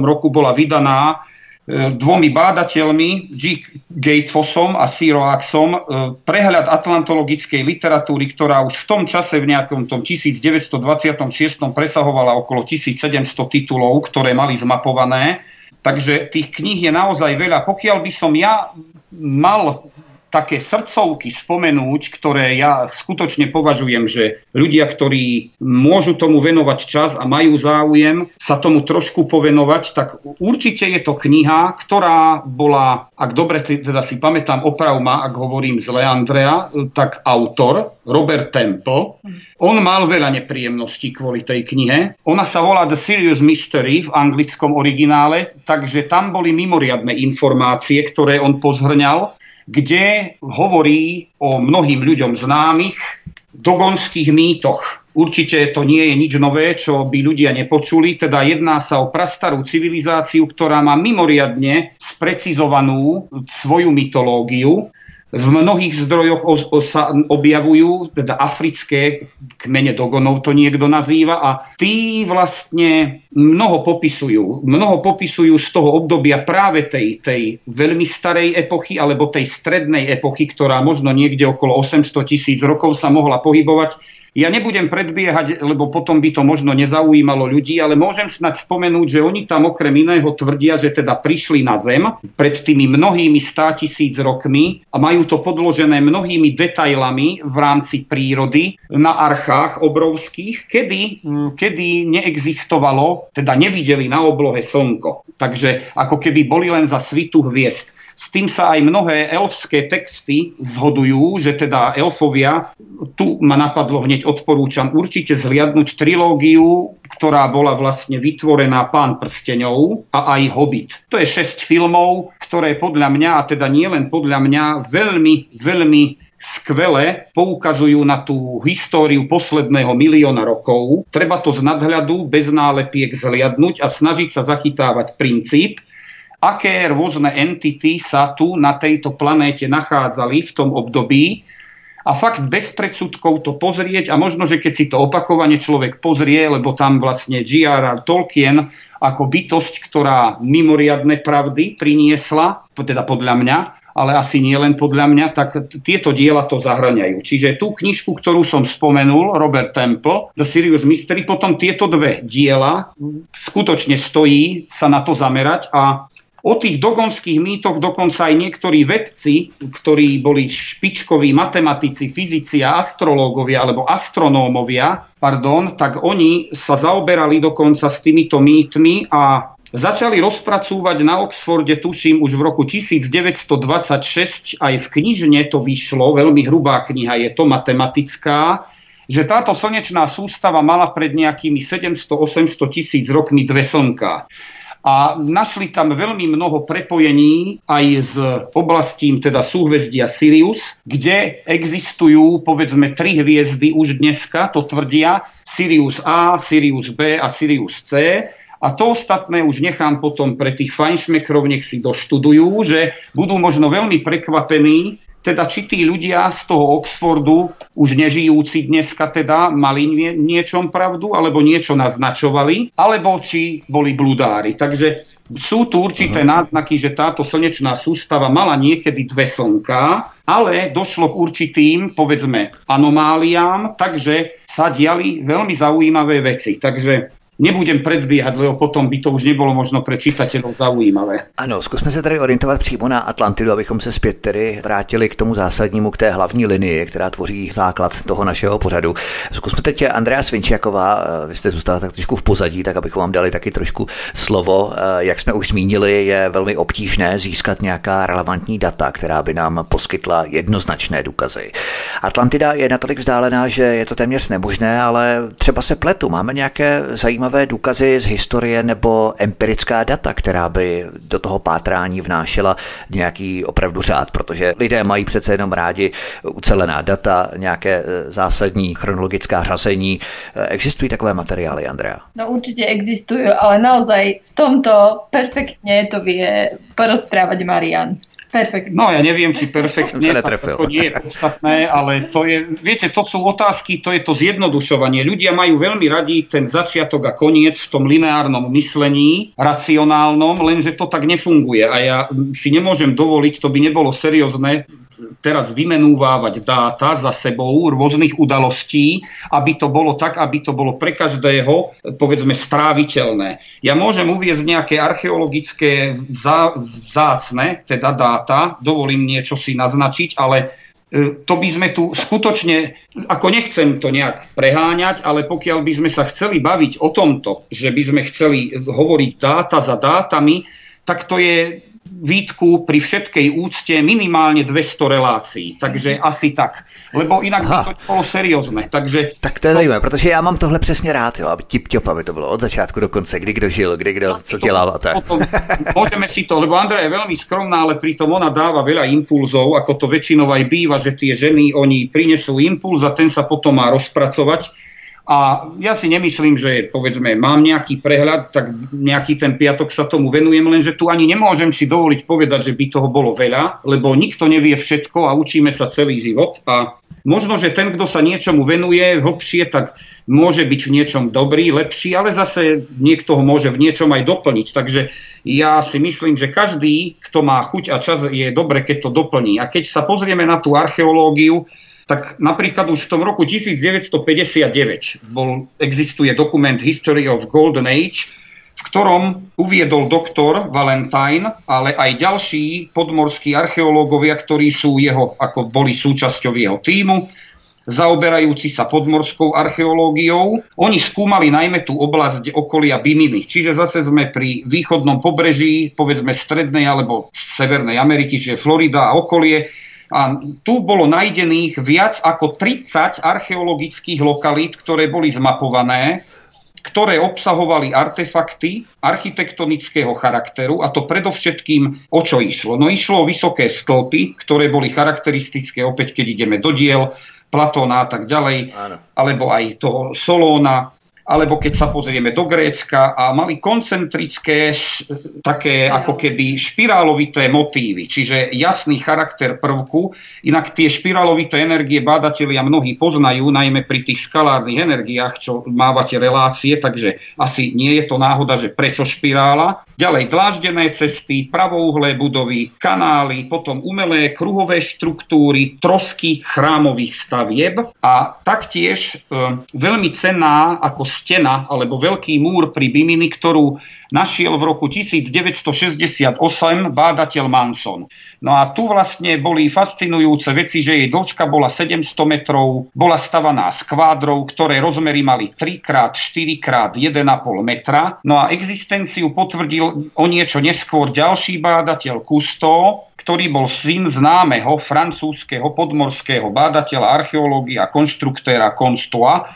S3: roku bola vydaná e, dvomi bádateľmi, G. Gatefossom a Siroaxom, e, prehľad atlantologickej literatúry, ktorá už v tom čase, v nejakom tom 1926 presahovala okolo 1700 titulov, ktoré mali zmapované. Takže tých kníh je naozaj veľa. Pokiaľ by som ja mal také srdcovky spomenúť, ktoré ja skutočne považujem, že ľudia, ktorí môžu tomu venovať čas a majú záujem sa tomu trošku povenovať, tak určite je to kniha, ktorá bola, ak dobre teda si pamätám, oprav ma, ak hovorím zle Andrea, tak autor, Robert Temple. On mal veľa nepríjemností kvôli tej knihe. Ona sa volá The Serious Mystery v anglickom originále, takže tam boli mimoriadne informácie, ktoré on pozhrňal kde hovorí o mnohým ľuďom známych dogonských mýtoch. Určite to nie je nič nové, čo by ľudia nepočuli, teda jedná sa o prastarú civilizáciu, ktorá má mimoriadne sprecizovanú svoju mytológiu v mnohých zdrojoch o, o, sa objavujú, teda africké kmene dogonov to niekto nazýva a tí vlastne mnoho popisujú. Mnoho popisujú z toho obdobia práve tej, tej veľmi starej epochy alebo tej strednej epochy, ktorá možno niekde okolo 800 tisíc rokov sa mohla pohybovať ja nebudem predbiehať, lebo potom by to možno nezaujímalo ľudí, ale môžem snať spomenúť, že oni tam okrem iného tvrdia, že teda prišli na Zem pred tými mnohými stá tisíc rokmi a majú to podložené mnohými detailami v rámci prírody na archách obrovských, kedy, kedy neexistovalo, teda nevideli na oblohe slnko. Takže ako keby boli len za svitu hviezd. S tým sa aj mnohé elfské texty zhodujú, že teda elfovia, tu ma napadlo hneď odporúčam určite zliadnúť trilógiu, ktorá bola vlastne vytvorená Pán prsteňov a aj Hobbit. To je šesť filmov, ktoré podľa mňa, a teda nie len podľa mňa, veľmi, veľmi skvele poukazujú na tú históriu posledného milióna rokov. Treba to z nadhľadu bez nálepiek zliadnúť a snažiť sa zachytávať princíp, aké rôzne entity sa tu na tejto planéte nachádzali v tom období a fakt bez predsudkov to pozrieť a možno, že keď si to opakovane človek pozrie, lebo tam vlastne G.R.R. Tolkien ako bytosť, ktorá mimoriadne pravdy priniesla, teda podľa mňa, ale asi nie len podľa mňa, tak tieto diela to zahraňajú. Čiže tú knižku, ktorú som spomenul, Robert Temple, The Serious Mystery, potom tieto dve diela skutočne stojí sa na to zamerať a O tých dogonských mýtoch dokonca aj niektorí vedci, ktorí boli špičkoví matematici, fyzici a astrológovia alebo astronómovia, pardon, tak oni sa zaoberali dokonca s týmito mýtmi a začali rozpracúvať na Oxforde, tuším, už v roku 1926, aj v knižne to vyšlo, veľmi hrubá kniha je to, matematická, že táto slnečná sústava mala pred nejakými 700-800 tisíc rokmi dve slnka a našli tam veľmi mnoho prepojení aj s oblastím teda súhvezdia Sirius, kde existujú povedzme tri hviezdy už dneska, to tvrdia Sirius A, Sirius B a Sirius C. A to ostatné už nechám potom pre tých fajnšmekrov, nech si doštudujú, že budú možno veľmi prekvapení, teda či tí ľudia z toho Oxfordu, už nežijúci dneska teda, mali nie, niečom pravdu, alebo niečo naznačovali, alebo či boli bludári. Takže sú tu určité uh-huh. náznaky, že táto slnečná sústava mala niekedy dve slnka, ale došlo k určitým, povedzme, anomáliám, takže sa diali veľmi zaujímavé veci. Takže Nebudem predbiehať, lebo potom by to už nebolo možno pre čitateľov zaujímavé.
S1: Ano, zkusme se tady orientovat přímo na Atlantidu, abychom se zpět tedy vrátili k tomu zásadnímu, k té hlavní linii, která tvoří základ toho našeho pořadu. Zkusme teď Andrea Svinčiaková, vy jste zůstala tak trošku v pozadí, tak abychom vám dali taky trošku slovo. Jak jsme už zmínili, je velmi obtížné získat nějaká relevantní data, která by nám poskytla jednoznačné důkazy. Atlantida je natolik vzdálená, že je to téměř nemožné, ale třeba se pletu. Máme nějaké zajímavé zajímavé důkazy z historie nebo empirická data, která by do toho pátrání vnášela nějaký opravdu řád, protože lidé mají přece jenom rádi ucelená data, nějaké e, zásadní chronologická řazení. E, existují takové materiály, Andrea?
S2: No určitě existují, ale naozaj v tomto perfektně to vie porozprávať Marian. Perfektne.
S3: No ja neviem, či perfektne, to nie je podstatné, ale to je, viete, to sú otázky, to je to zjednodušovanie. Ľudia majú veľmi radi ten začiatok a koniec v tom lineárnom myslení, racionálnom, lenže to tak nefunguje a ja si nemôžem dovoliť, to by nebolo seriózne teraz vymenúvávať dáta za sebou rôznych udalostí, aby to bolo tak, aby to bolo pre každého, povedzme, stráviteľné. Ja môžem uviezť nejaké archeologické zácne, teda dáta, dovolím niečo si naznačiť, ale e, to by sme tu skutočne, ako nechcem to nejak preháňať, ale pokiaľ by sme sa chceli baviť o tomto, že by sme chceli hovoriť dáta za dátami, tak to je výtku pri všetkej úcte minimálne 200 relácií. Takže asi tak. Lebo inak Aha. by to bolo seriózne. Takže
S1: tak to je to... zajímavé, protože já mám tohle přesně rád, jo, aby tip top, aby to bylo od začátku do konce, kdy kdo žil, kdy kdo co dělal a tak. Potom,
S3: môžeme si to, lebo Andrea je veľmi skromná, ale pritom ona dáva veľa impulzov, ako to väčšinou aj býva, že tie ženy, oni prinesú impuls a ten sa potom má rozpracovať a ja si nemyslím, že povedzme mám nejaký prehľad, tak nejaký ten piatok sa tomu venujem, lenže tu ani nemôžem si dovoliť povedať, že by toho bolo veľa, lebo nikto nevie všetko a učíme sa celý život a možno, že ten, kto sa niečomu venuje hlbšie, tak môže byť v niečom dobrý, lepší, ale zase niekto ho môže v niečom aj doplniť. Takže ja si myslím, že každý, kto má chuť a čas, je dobre, keď to doplní. A keď sa pozrieme na tú archeológiu, tak napríklad už v tom roku 1959 bol, existuje dokument History of Golden Age, v ktorom uviedol doktor Valentine, ale aj ďalší podmorskí archeológovia, ktorí sú jeho, ako boli súčasťou jeho týmu, zaoberajúci sa podmorskou archeológiou. Oni skúmali najmä tú oblasť okolia Biminy, čiže zase sme pri východnom pobreží, povedzme strednej alebo severnej Ameriky, čiže Florida a okolie, a tu bolo najdených viac ako 30 archeologických lokalít, ktoré boli zmapované, ktoré obsahovali artefakty architektonického charakteru a to predovšetkým o čo išlo. No išlo o vysoké stĺpy, ktoré boli charakteristické opäť, keď ideme do diel, Platóna a tak ďalej, Áno. alebo aj toho Solóna alebo keď sa pozrieme do Grécka a mali koncentrické také ako keby špirálovité motívy, čiže jasný charakter prvku. Inak tie špirálovité energie bádatelia mnohí poznajú, najmä pri tých skalárnych energiách, čo mávate relácie, takže asi nie je to náhoda, že prečo špirála. Ďalej dláždené cesty, pravouhlé budovy, kanály, potom umelé kruhové štruktúry, trosky chrámových stavieb a taktiež e, veľmi cenná ako stena alebo veľký múr pri Bimini, ktorú našiel v roku 1968 bádateľ Manson. No a tu vlastne boli fascinujúce veci, že jej dĺžka bola 700 metrov, bola stavaná z kvádrov, ktoré rozmery mali 3x4x1,5 metra. No a existenciu potvrdil o niečo neskôr ďalší bádateľ Kusto, ktorý bol syn známeho francúzského podmorského bádateľa archeológie a konštruktéra Konstoa.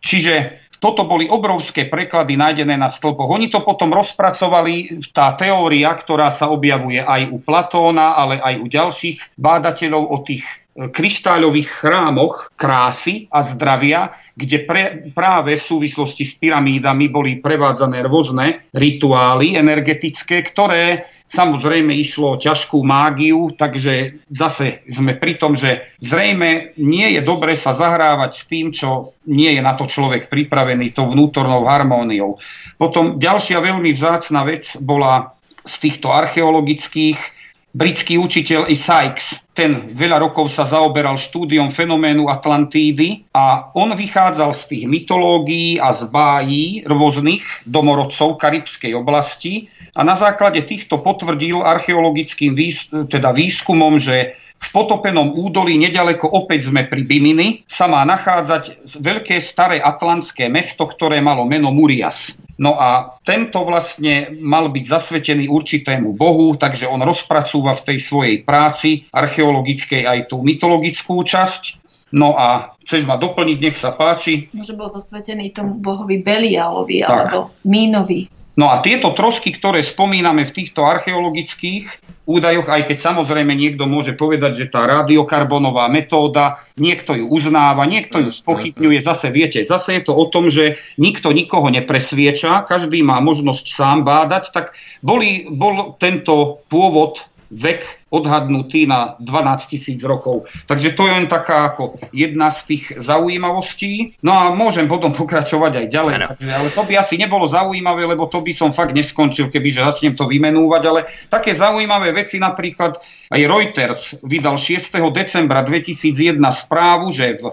S3: Čiže toto boli obrovské preklady nájdené na stĺpoch. Oni to potom rozpracovali, tá teória, ktorá sa objavuje aj u Platóna, ale aj u ďalších bádateľov o tých e, kryštáľových chrámoch krásy a zdravia, kde pre, práve v súvislosti s pyramídami boli prevádzané rôzne rituály energetické, ktoré Samozrejme išlo o ťažkú mágiu, takže zase sme pri tom, že zrejme nie je dobre sa zahrávať s tým, čo nie je na to človek pripravený, tou vnútornou harmóniou. Potom ďalšia veľmi vzácna vec bola z týchto archeologických britský učiteľ i Sykes. Ten veľa rokov sa zaoberal štúdiom fenoménu Atlantídy a on vychádzal z tých mytológií a z bájí rôznych domorodcov karibskej oblasti a na základe týchto potvrdil archeologickým výs- teda výskumom, že v potopenom údolí nedaleko opäť sme pri Bimini sa má nachádzať veľké staré atlantské mesto, ktoré malo meno Murias. No a tento vlastne mal byť zasvetený určitému bohu, takže on rozpracúva v tej svojej práci archeologickej aj tú mytologickú časť. No a chceš ma doplniť, nech sa páči.
S2: Že bol zasvetený tomu bohovi Belialovi tak. alebo Mínovi.
S3: No a tieto trosky, ktoré spomíname v týchto archeologických údajoch, aj keď samozrejme niekto môže povedať, že tá radiokarbonová metóda, niekto ju uznáva, niekto ju spochybňuje, zase viete, zase je to o tom, že nikto nikoho nepresvieča, každý má možnosť sám bádať, tak boli, bol tento pôvod vek odhadnutý na 12 tisíc rokov. Takže to je len taká ako jedna z tých zaujímavostí. No a môžem potom pokračovať aj ďalej. Takže, ale to by asi nebolo zaujímavé, lebo to by som fakt neskončil, kebyže začnem to vymenúvať. Ale také zaujímavé veci napríklad aj Reuters vydal 6. decembra 2001 správu, že v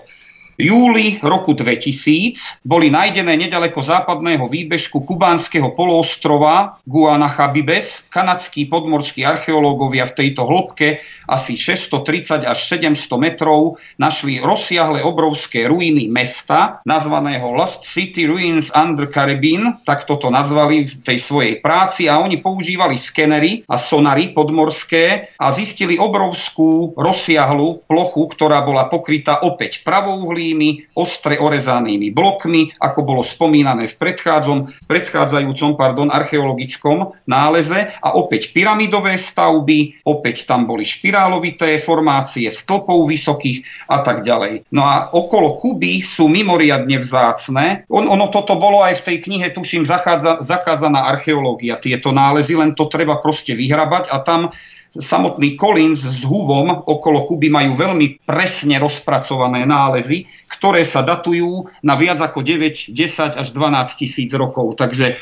S3: júli roku 2000 boli nájdené nedaleko západného výbežku kubánskeho poloostrova Guanachabibes. Kanadskí podmorskí archeológovia v tejto hĺbke asi 630 až 700 metrov našli rozsiahle obrovské ruiny mesta, nazvaného Lost City Ruins under Caribbean, tak toto nazvali v tej svojej práci a oni používali skenery a sonary podmorské a zistili obrovskú rozsiahlu plochu, ktorá bola pokrytá opäť pravouhlí veľkými, ostre orezanými blokmi, ako bolo spomínané v, v predchádzajúcom pardon, archeologickom náleze a opäť pyramidové stavby, opäť tam boli špirálovité formácie stĺpov vysokých a tak ďalej. No a okolo Kuby sú mimoriadne vzácne. On, ono toto bolo aj v tej knihe, tuším, zachádza, zakázaná archeológia, tieto nálezy, len to treba proste vyhrabať a tam samotný Collins s Huvom okolo Kuby majú veľmi presne rozpracované nálezy, ktoré sa datujú na viac ako 9, 10 až 12 tisíc rokov. Takže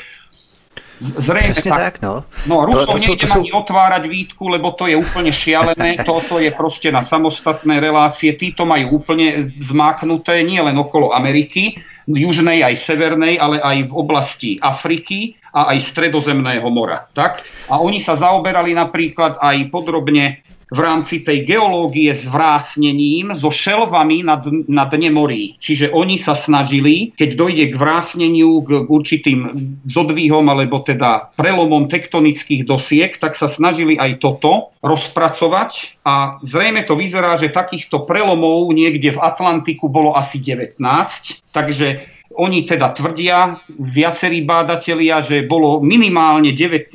S3: Zrejme
S1: tak. tak. no.
S3: No, Rusov to, to nejdem sú... ani otvárať výtku, lebo to je úplne šialené. Toto je proste na samostatné relácie. Títo majú úplne zmáknuté nie len okolo Ameriky, južnej aj severnej, ale aj v oblasti Afriky a aj stredozemného mora. Tak? A oni sa zaoberali napríklad aj podrobne v rámci tej geológie s vrásnením so šelvami na, na dne morí. Čiže oni sa snažili, keď dojde k vrásneniu, k určitým zodvíhom alebo teda prelomom tektonických dosiek, tak sa snažili aj toto rozpracovať a zrejme to vyzerá, že takýchto prelomov niekde v Atlantiku bolo asi 19, takže oni teda tvrdia, viacerí bádatelia, že bolo minimálne 19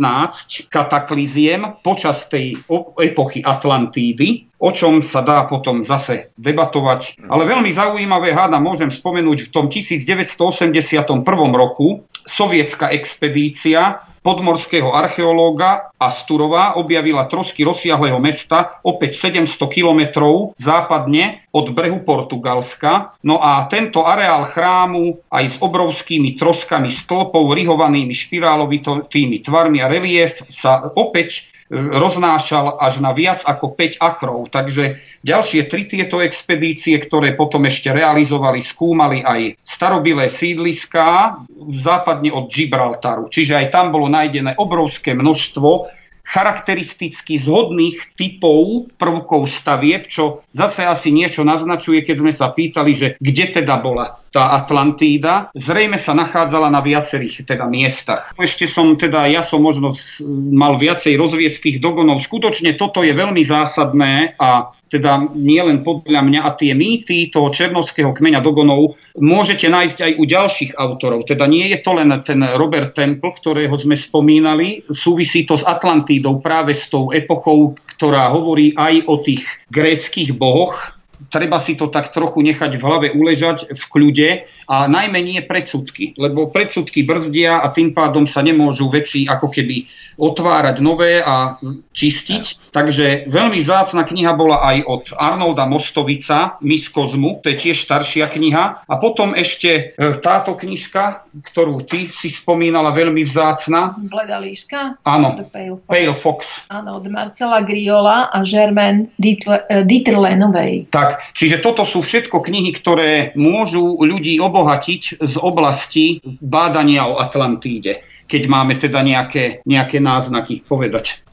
S3: katakliziem počas tej epochy Atlantídy, o čom sa dá potom zase debatovať. Ale veľmi zaujímavé, háda, môžem spomenúť, v tom 1981 roku sovietská expedícia podmorského archeológa Asturova objavila trosky rozsiahleho mesta opäť 700 kilometrov západne od brehu Portugalska. No a tento areál chrámu aj s obrovskými troskami stĺpov, rihovanými špirálovitými tvarmi a relief sa opäť roznášal až na viac ako 5 akrov. Takže ďalšie tri tieto expedície, ktoré potom ešte realizovali, skúmali aj starobilé sídliská západne od Gibraltaru. Čiže aj tam bolo nájdené obrovské množstvo charakteristicky zhodných typov prvkov stavieb, čo zase asi niečo naznačuje, keď sme sa pýtali, že kde teda bola tá Atlantída. Zrejme sa nachádzala na viacerých teda miestach. Ešte som teda, ja som možno mal viacej rozviestých dogonov. Skutočne toto je veľmi zásadné a teda nie len podľa mňa a tie mýty toho černovského kmeňa Dogonov môžete nájsť aj u ďalších autorov. Teda nie je to len ten Robert Temple, ktorého sme spomínali, súvisí to s Atlantídou práve s tou epochou, ktorá hovorí aj o tých gréckých bohoch, treba si to tak trochu nechať v hlave uležať v kľude a najmä nie predsudky, lebo predsudky brzdia a tým pádom sa nemôžu veci ako keby otvárať nové a čistiť. Takže veľmi vzácna kniha bola aj od Arnolda Mostovica, Mis Kozmu, to je tiež staršia kniha. A potom ešte e, táto knižka, ktorú ty si spomínala, veľmi vzácna.
S2: Bleda líška?
S3: Áno, Pale Fox. Pale Fox.
S2: Áno, od Marcela Griola a Germaine Dieterlenovej.
S3: Tak, čiže toto sú všetko knihy, ktoré môžu ľudí obohatiť z oblasti bádania o Atlantíde, keď máme teda nejaké, nejaké náznaky povedať.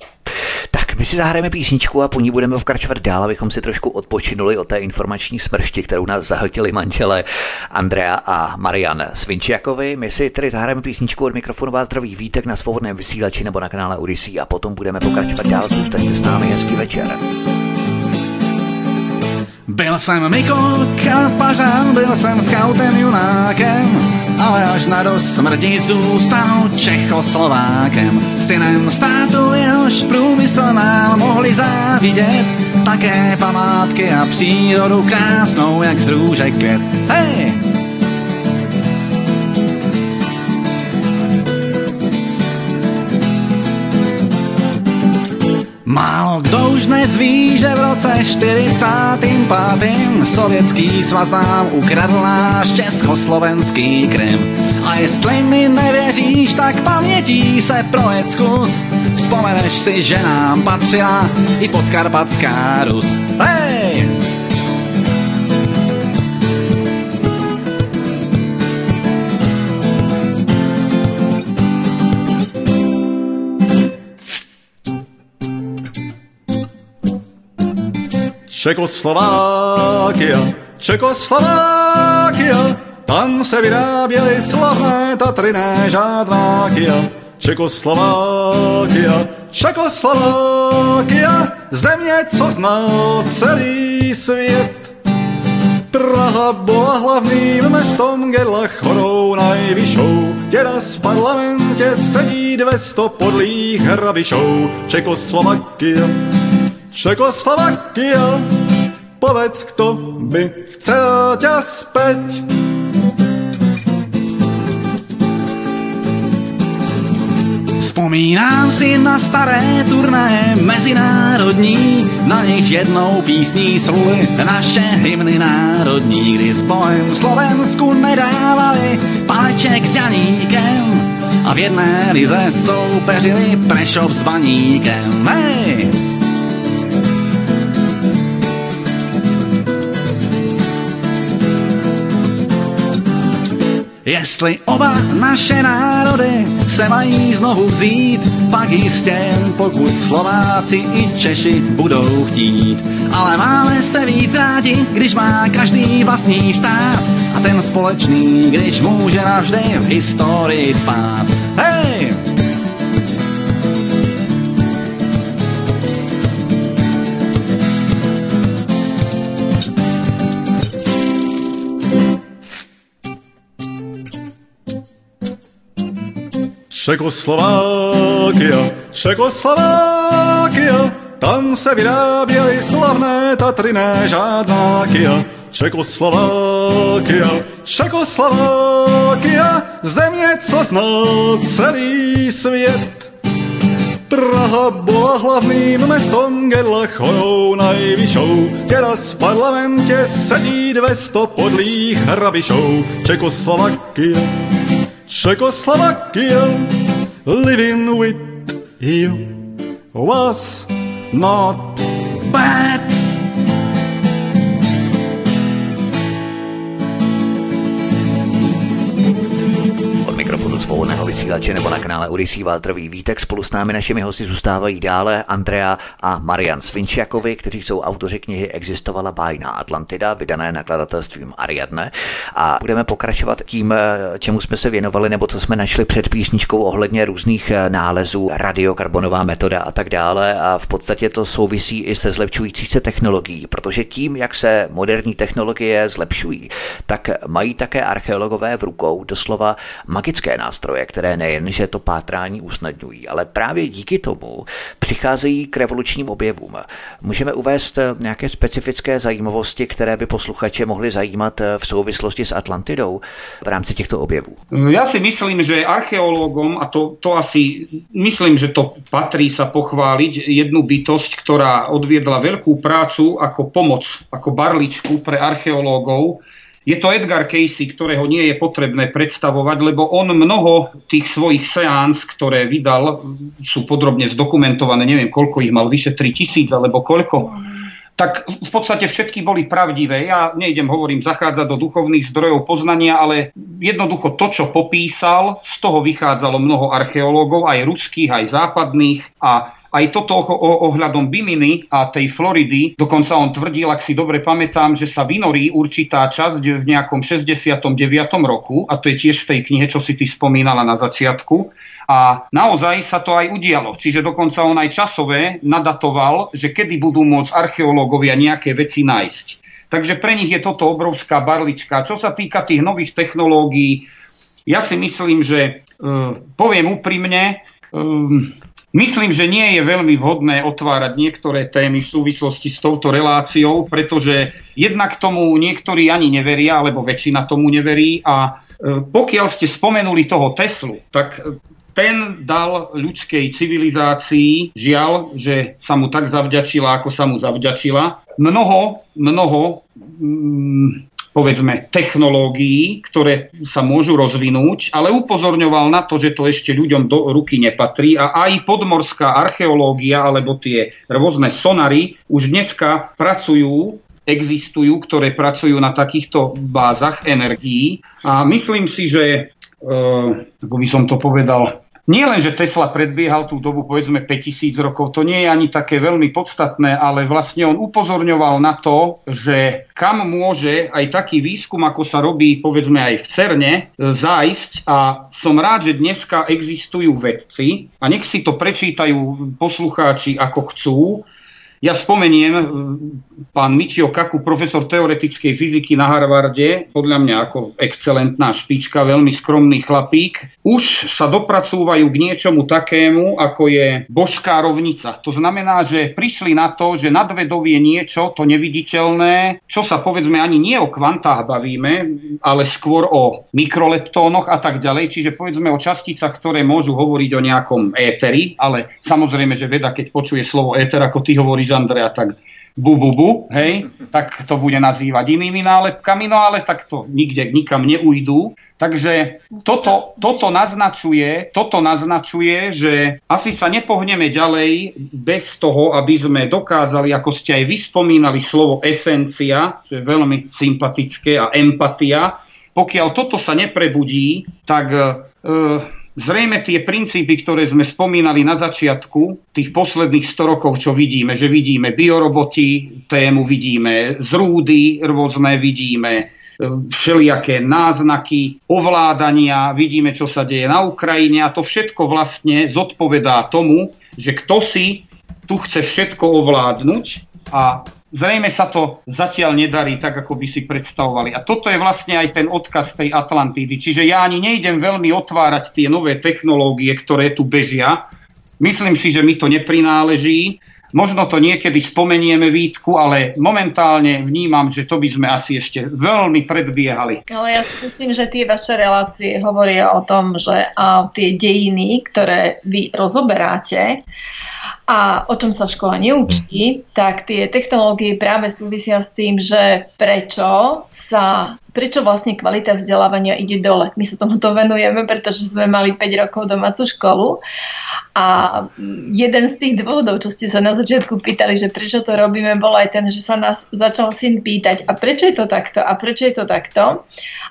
S1: Tak my si zahrajeme písničku a po ní budeme pokračovat dál, abychom si trošku odpočinuli od té informační smršti, kterou nás zahltili manželé Andrea a Marian Svinčiakovi. My si tedy zahrajeme písničku od mikrofonu vás zdraví Vítek na svobodném vysílači nebo na kanále Odyssey a potom budeme pokračovat dál. Zůstaňte s námi, hezký večer.
S5: Byl jsem Mikolk a pařán, byl jsem skautem junákem, ale až na dost smrti zůstal Čechoslovákem. Synem státu jehož průmysl nám mohli závidět, také památky a přírodu krásnou, jak z růže květ. Hej! Málo kdo už nezví, že v roce 45. Sovětský svaz nám ukradl náš československý Krym. A jestli mi nevěříš, tak pamětí se projet zkus. Vzpomeneš si, že nám patřila i podkarpatská Rus. Hej! Čekoslovákia, Čekoslovákia, tam se vyráběly slavné Tatriné žádráky. Čekoslovákia, Čekoslovákia, země, co zná celý svět. Praha byla hlavným mestom, gedla chorou najvyšou. Teraz v parlamentě sedí 200 podlých hrabišou. Čekoslovakia, Čekoslovakia, povedz, kto by chcel ťa späť. Vzpomínám si na staré turné mezinárodní, na nich jednou písní sluly naše hymny národní, kdy s bohem Slovensku nedávali paleček s Janíkem a v jedné lize soupeřili Prešov s Baníkem. Hej! Jestli oba naše národy se mají znovu vzít, pak jistě, pokud Slováci i Češi budou chtít. Ale máme se víc rádi, když má každý vlastní stát a ten společný, když může navždy v historii spát. Čekoslovákia, Čekoslovákia, tam se vyráběly slavné Tatriné žádnáky. Čekoslovákia, Čekoslovákia, země, co zná celý svět. Praha byla hlavným mestom, chorou najvyšou. Teraz v parlamentě sedí 200 podlých hrabišou. Čekoslovakia, Czechoslovakia, living with you was not bad.
S1: Vysílače nebo na kanále Odisí Váltrový Vítek. Spolu s námi našimi hosty zůstávají dále Andrea a Marian Svinčiakovi, kteří jsou autoři knihy Existovala bájná Atlantida, vydané nakladatelstvím Ariadne. A budeme pokračovat tím, čemu jsme se věnovali, nebo co jsme našli před písničkou ohledně různých nálezů, radiokarbonová metoda a tak dále. A v podstatě to souvisí i se zlepšující se technologií, protože tím, jak se moderní technologie zlepšují, tak mají také archeologové v rukou doslova magické nástroje nástroje, které nejen, že to pátrání usnadňují, ale právě díky tomu přicházejí k revolučním objevům. Můžeme uvést nějaké specifické zajímavosti, které by posluchače mohly zajímat v souvislosti s Atlantidou v rámci těchto objevů?
S3: Já si myslím, že archeológom, a to, to asi myslím, že to patrí sa pochváliť, jednu bytosť, ktorá odviedla veľkú prácu ako pomoc, ako barličku pre archeológov, je to Edgar Casey, ktorého nie je potrebné predstavovať, lebo on mnoho tých svojich seáns, ktoré vydal, sú podrobne zdokumentované, neviem koľko ich mal, vyše 3000 alebo koľko, tak v podstate všetky boli pravdivé. Ja nejdem, hovorím, zachádzať do duchovných zdrojov poznania, ale jednoducho to, čo popísal, z toho vychádzalo mnoho archeológov, aj ruských, aj západných. A aj toto ohľadom Biminy a tej Floridy, dokonca on tvrdil, ak si dobre pamätám, že sa vynorí určitá časť v nejakom 69. roku, a to je tiež v tej knihe, čo si ty spomínala na začiatku. A naozaj sa to aj udialo. Čiže dokonca on aj časové nadatoval, že kedy budú môcť archeológovia nejaké veci nájsť. Takže pre nich je toto obrovská barlička. Čo sa týka tých nových technológií, ja si myslím, že uh, poviem úprimne, um, Myslím, že nie je veľmi vhodné otvárať niektoré témy v súvislosti s touto reláciou, pretože jednak tomu niektorí ani neveria, alebo väčšina tomu neverí. A e, pokiaľ ste spomenuli toho Teslu, tak ten dal ľudskej civilizácii, žiaľ, že sa mu tak zavďačila, ako sa mu zavďačila, mnoho, mnoho mm, povedzme, technológií, ktoré sa môžu rozvinúť, ale upozorňoval na to, že to ešte ľuďom do ruky nepatrí a aj podmorská archeológia alebo tie rôzne sonary už dneska pracujú existujú, ktoré pracujú na takýchto bázach energií. A myslím si, že, uh, ako by som to povedal, nie len, že Tesla predbiehal tú dobu povedzme 5000 rokov, to nie je ani také veľmi podstatné, ale vlastne on upozorňoval na to, že kam môže aj taký výskum, ako sa robí povedzme aj v CERNE, zájsť. A som rád, že dneska existujú vedci a nech si to prečítajú poslucháči ako chcú, ja spomeniem, pán Michio Kaku, profesor teoretickej fyziky na Harvarde, podľa mňa ako excelentná špička, veľmi skromný chlapík, už sa dopracúvajú k niečomu takému, ako je božská rovnica. To znamená, že prišli na to, že nadvedov je niečo, to neviditeľné, čo sa povedzme ani nie o kvantách bavíme, ale skôr o mikroleptónoch a tak ďalej. Čiže povedzme o časticách, ktoré môžu hovoriť o nejakom éteri, ale samozrejme, že veda, keď počuje slovo éter, ako ty hovoríš, Andrea, tak bu, bu, bu, hej, tak to bude nazývať inými nálepkami, no ale tak to nikde, nikam neujdu. Takže toto, toto, naznačuje, toto naznačuje, že asi sa nepohneme ďalej bez toho, aby sme dokázali, ako ste aj vyspomínali slovo esencia, čo je veľmi sympatické, a empatia. Pokiaľ toto sa neprebudí, tak e, Zrejme tie princípy, ktoré sme spomínali na začiatku, tých posledných 100 rokov, čo vidíme, že vidíme bioroboty, tému vidíme zrúdy rôzne, vidíme e, všelijaké náznaky ovládania, vidíme, čo sa deje na Ukrajine a to všetko vlastne zodpovedá tomu, že kto si tu chce všetko ovládnuť a Zrejme sa to zatiaľ nedarí tak, ako by si predstavovali. A toto je vlastne aj ten odkaz tej Atlantídy. Čiže ja ani nejdem veľmi otvárať tie nové technológie, ktoré tu bežia. Myslím si, že mi to neprináleží. Možno to niekedy spomenieme výtku, ale momentálne vnímam, že to by sme asi ešte veľmi predbiehali.
S2: Ale ja si myslím, že tie vaše relácie hovoria o tom, že a tie dejiny, ktoré vy rozoberáte, a o čom sa v škole neučí, tak tie technológie práve súvisia s tým, že prečo sa prečo vlastne kvalita vzdelávania ide dole. My sa tomuto venujeme, pretože sme mali 5 rokov domácu školu. A jeden z tých dôvodov, čo ste sa na začiatku pýtali, že prečo to robíme, bol aj ten, že sa nás začal syn pýtať a prečo je to takto? A prečo je to takto.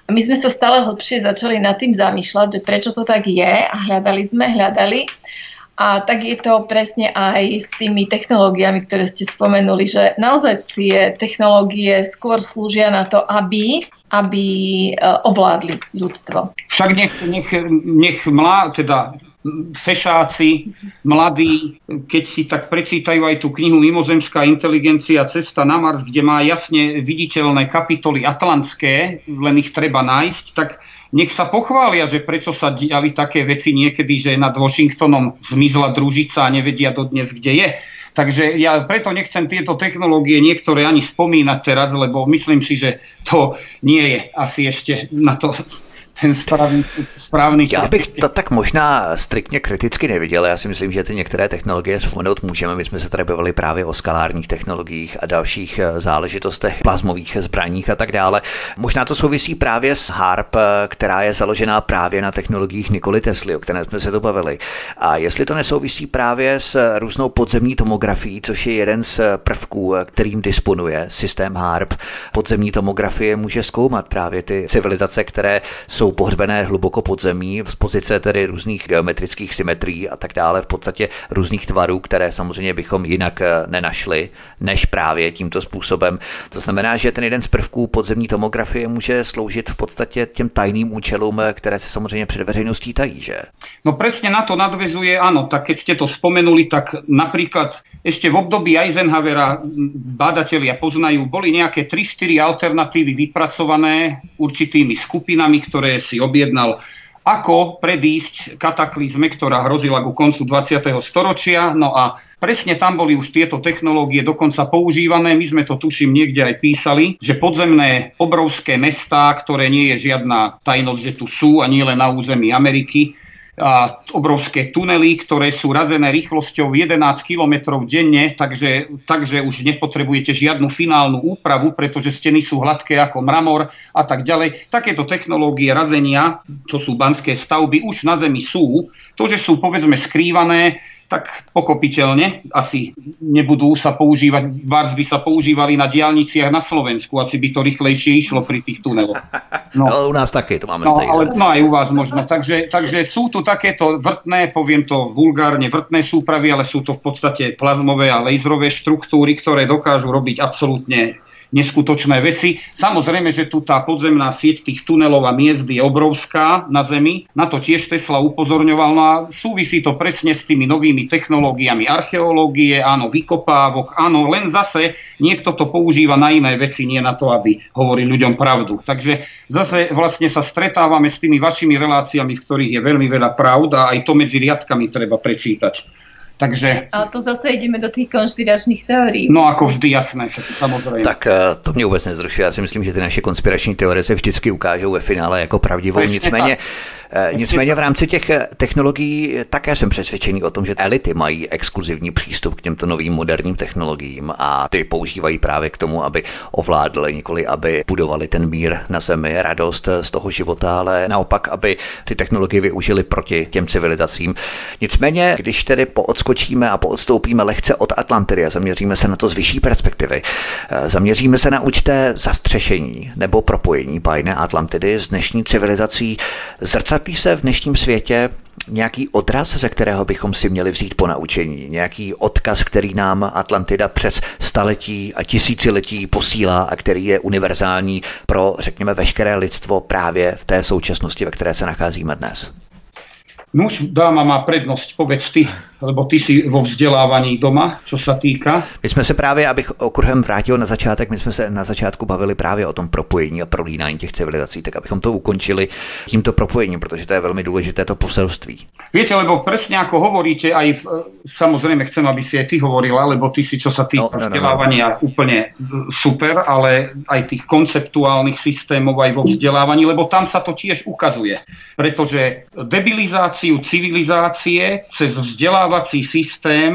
S2: A my sme sa stále hlbšie začali nad tým zamýšľať, že prečo to tak je. A hľadali sme, hľadali a tak je to presne aj s tými technológiami, ktoré ste spomenuli, že naozaj tie technológie skôr slúžia na to, aby aby e, ovládli ľudstvo.
S3: Však nech, nech, nech mlá, teda fešáci, mladí, keď si tak prečítajú aj tú knihu Mimozemská inteligencia Cesta na Mars, kde má jasne viditeľné kapitoly atlantské, len ich treba nájsť, tak nech sa pochvália, že prečo sa diali také veci niekedy, že nad Washingtonom zmizla družica a nevedia dodnes, kde je. Takže ja preto nechcem tieto technológie niektoré ani spomínať teraz, lebo myslím si, že to nie je asi ešte na to ten správný, správný
S1: Já bych to tak možná striktně kriticky neviděl. Já si myslím, že ty některé technologie vzpomenout můžeme. My jsme se tady bavili právě o skalárních technologiích a dalších eh, záležitostech, plazmových zbraních a tak dále. Možná to souvisí právě s HARP, eh, která je založená právě na technologiích Nikoli Tesly, o které jsme se to bavili. A jestli to nesouvisí právě s různou podzemní tomografií, což je jeden z prvků, eh, kterým disponuje systém HARP. Podzemní tomografie může zkoumat právě ty civilizace, které jsou jsou pohřbené hluboko pod zemí, z pozice tedy různých geometrických symetrií a tak dále, v podstatě různých tvarů, které samozřejmě bychom jinak eh, nenašli, než právě tímto způsobem. To znamená, že ten jeden z prvků podzemní tomografie může sloužit v podstatě těm tajným účelům, eh, které se samozřejmě před veřejností tají, že?
S3: No presne na to nadvezuje, áno, tak keď ste to spomenuli, tak napríklad ešte v období Eisenhowera bádatelia poznajú, boli nejaké 3-4 alternatívy vypracované určitými skupinami, ktoré si objednal ako predísť kataklizme, ktorá hrozila ku koncu 20. storočia. No a presne tam boli už tieto technológie dokonca používané. My sme to tuším niekde aj písali, že podzemné obrovské mestá, ktoré nie je žiadna tajnosť, že tu sú a nie len na území Ameriky, obrovské tunely, ktoré sú razené rýchlosťou 11 km denne, takže, takže už nepotrebujete žiadnu finálnu úpravu, pretože steny sú hladké ako mramor a tak ďalej. Takéto technológie razenia, to sú banské stavby, už na Zemi sú. To, že sú povedzme skrývané, tak pochopiteľne asi nebudú sa používať, bars by sa používali na diálniciach na Slovensku, asi by to rýchlejšie išlo pri tých tuneloch.
S1: No, no u nás také, to máme
S3: no, ale, no aj u vás možno. Takže, takže sú tu takéto vrtné, poviem to vulgárne, vrtné súpravy, ale sú to v podstate plazmové a laserové štruktúry, ktoré dokážu robiť absolútne neskutočné veci. Samozrejme, že tu tá podzemná sieť tých tunelov a miest je obrovská na Zemi. Na to tiež Tesla upozorňoval. No a súvisí to presne s tými novými technológiami archeológie, áno, vykopávok, áno, len zase niekto to používa na iné veci, nie na to, aby hovoril ľuďom pravdu. Takže zase vlastne sa stretávame s tými vašimi reláciami, v ktorých je veľmi veľa pravd a aj to medzi riadkami treba prečítať. Takže...
S2: Ale to zase ideme do tých konšpiračních teorií.
S3: No ako vždy, jasné, samozřejmě.
S1: Tak eh, to mě vůbec nezrušuje. Já si myslím, že ty naše konspirační teorie se vždycky ukážou ve finále jako pravdivou. Nicméně, tak. Eh, nicméně v rámci těch eh, technologií také jsem přesvědčený o tom, že elity mají exkluzivní přístup k těmto novým moderním technologiím a ty používají právě k tomu, aby ovládli, nikoli aby budovali ten mír na zemi, radost z toho života, ale naopak, aby ty technologie využili proti těm civilizacím. Nicméně, když tedy poodskočíme a poodstoupíme lehce od Atlantidy a zaměříme se na to z vyšší perspektivy, eh, zaměříme se na určité zastřešení nebo propojení bajné Atlantidy s dnešní civilizací zrcadla Ztratí se v dnešním světě nějaký odraz, ze kterého bychom si měli vzít po naučení, nějaký odkaz, který nám Atlantida přes staletí a tisíciletí posílá a který je univerzální pro, řekněme, veškeré lidstvo právě v té současnosti, ve které se nacházíme dnes.
S3: Nuž, dáma má prednosť, povedz ty, lebo ty si vo vzdelávaní doma, co sa týka.
S1: My jsme se právě, abych okruhem vrátil na začátek, my jsme se na začátku bavili právě o tom propojení a prolínání těch civilizací, tak abychom to ukončili tímto propojením, protože to je velmi důležité to poselství.
S3: Viete, lebo presne ako hovoríte, aj v, samozrejme chcem, aby si aj ty hovorila, lebo ty si, čo sa týka no, no, vzdelávania, no, no. úplne super, ale aj tých konceptuálnych systémov aj vo vzdelávaní, lebo tam sa to tiež ukazuje. Pretože transformáciu civilizácie cez vzdelávací systém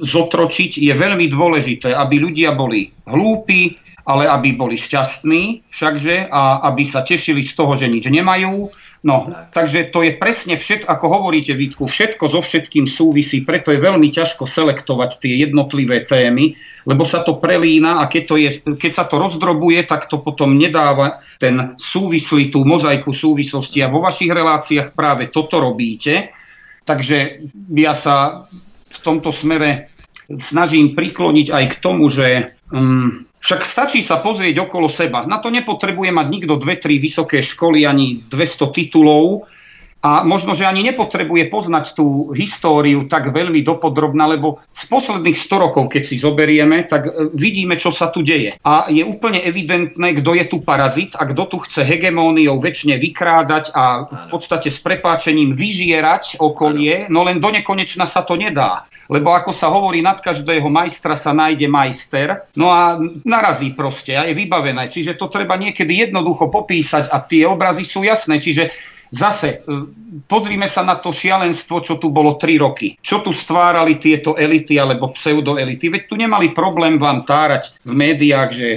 S3: zotročiť je veľmi dôležité, aby ľudia boli hlúpi, ale aby boli šťastní všakže a aby sa tešili z toho, že nič nemajú. No, takže to je presne všetko, ako hovoríte, Vítku, všetko so všetkým súvisí, preto je veľmi ťažko selektovať tie jednotlivé témy, lebo sa to prelína a keď, to je, keď sa to rozdrobuje, tak to potom nedáva ten súvislý, tú mozaiku súvislosti. A vo vašich reláciách práve toto robíte. Takže ja sa v tomto smere snažím prikloniť aj k tomu, že um, však stačí sa pozrieť okolo seba. Na to nepotrebuje mať nikto dve, tri vysoké školy ani 200 titulov a možno, že ani nepotrebuje poznať tú históriu tak veľmi dopodrobná, lebo z posledných 100 rokov, keď si zoberieme, tak e, vidíme, čo sa tu deje. A je úplne evidentné, kto je tu parazit a kto tu chce hegemóniou väčšine vykrádať a v podstate s prepáčením vyžierať okolie, no len do nekonečna sa to nedá lebo ako sa hovorí, nad každého majstra sa nájde majster, no a narazí proste a je vybavené. Čiže to treba niekedy jednoducho popísať a tie obrazy sú jasné. Čiže Zase, e, pozrime sa na to šialenstvo, čo tu bolo 3 roky. Čo tu stvárali tieto elity alebo pseudoelity. Veď tu nemali problém vám tárať v médiách, že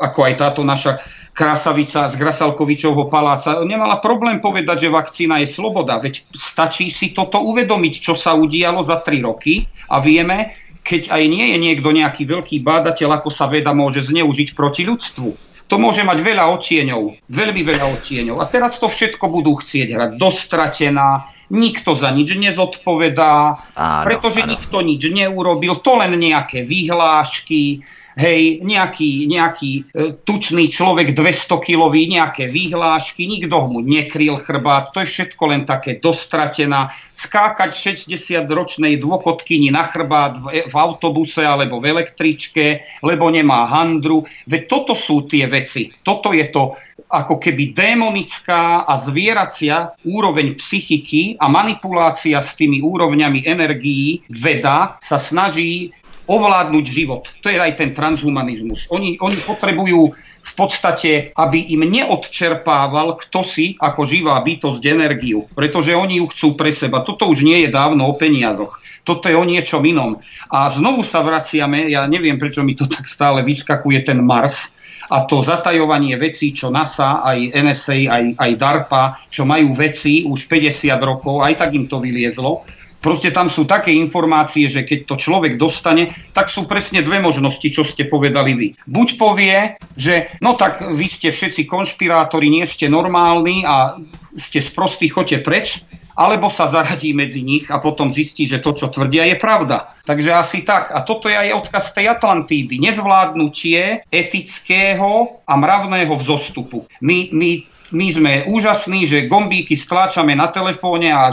S3: ako aj táto naša krásavica z Grasalkovičovho paláca nemala problém povedať, že vakcína je sloboda. Veď stačí si toto uvedomiť, čo sa udialo za tri roky a vieme, keď aj nie je niekto nejaký veľký bádateľ, ako sa veda môže zneužiť proti ľudstvu. To môže mať veľa odtieňov, veľmi veľa odtieňov. A teraz to všetko budú chcieť hrať dostratená, nikto za nič nezodpovedá, áno, pretože áno. nikto nič neurobil, to len nejaké vyhlášky, hej, nejaký, nejaký e, tučný človek 200-kilový, nejaké výhlášky, nikto mu nekryl chrbát, to je všetko len také dostratená. Skákať 60-ročnej dôchodkyni na chrbát v, v autobuse alebo v električke, lebo nemá handru. Veď toto sú tie veci. Toto je to ako keby démonická a zvieracia úroveň psychiky a manipulácia s tými úrovňami energií veda sa snaží ovládnuť život. To je aj ten transhumanizmus. Oni, oni potrebujú v podstate, aby im neodčerpával kto si ako živá bytosť energiu, pretože oni ju chcú pre seba. Toto už nie je dávno o peniazoch. Toto je o niečom inom. A znovu sa vraciame, ja neviem, prečo mi to tak stále vyskakuje ten Mars, a to zatajovanie vecí, čo NASA, aj NSA, aj, aj DARPA, čo majú veci už 50 rokov, aj tak im to vyliezlo, Proste tam sú také informácie, že keď to človek dostane, tak sú presne dve možnosti, čo ste povedali vy. Buď povie, že no tak vy ste všetci konšpirátori, nie ste normálni a ste sprostí, choďte preč, alebo sa zaradí medzi nich a potom zistí, že to, čo tvrdia, je pravda. Takže asi tak. A toto je aj odkaz tej Atlantídy. Nezvládnutie etického a mravného vzostupu. My, my my sme úžasní, že gombíky stláčame na telefóne a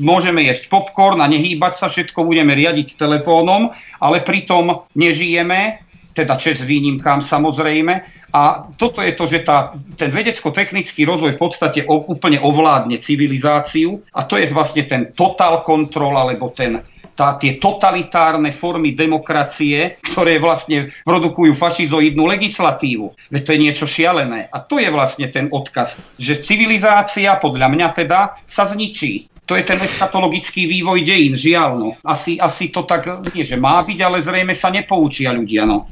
S3: môžeme jesť popcorn a nehýbať sa, všetko budeme riadiť s telefónom, ale pritom nežijeme, teda čes výnimkám samozrejme. A toto je to, že tá, ten vedecko-technický rozvoj v podstate o, úplne ovládne civilizáciu a to je vlastne ten total control alebo ten tá, tie totalitárne formy demokracie, ktoré vlastne produkujú fašizoidnú legislatívu. Veď to je niečo šialené. A to je vlastne ten odkaz, že civilizácia, podľa mňa teda, sa zničí. To je ten eschatologický vývoj dejín, žiaľ. No. Asi, asi to tak nie, že má byť, ale zrejme sa nepoučia ľudia. No.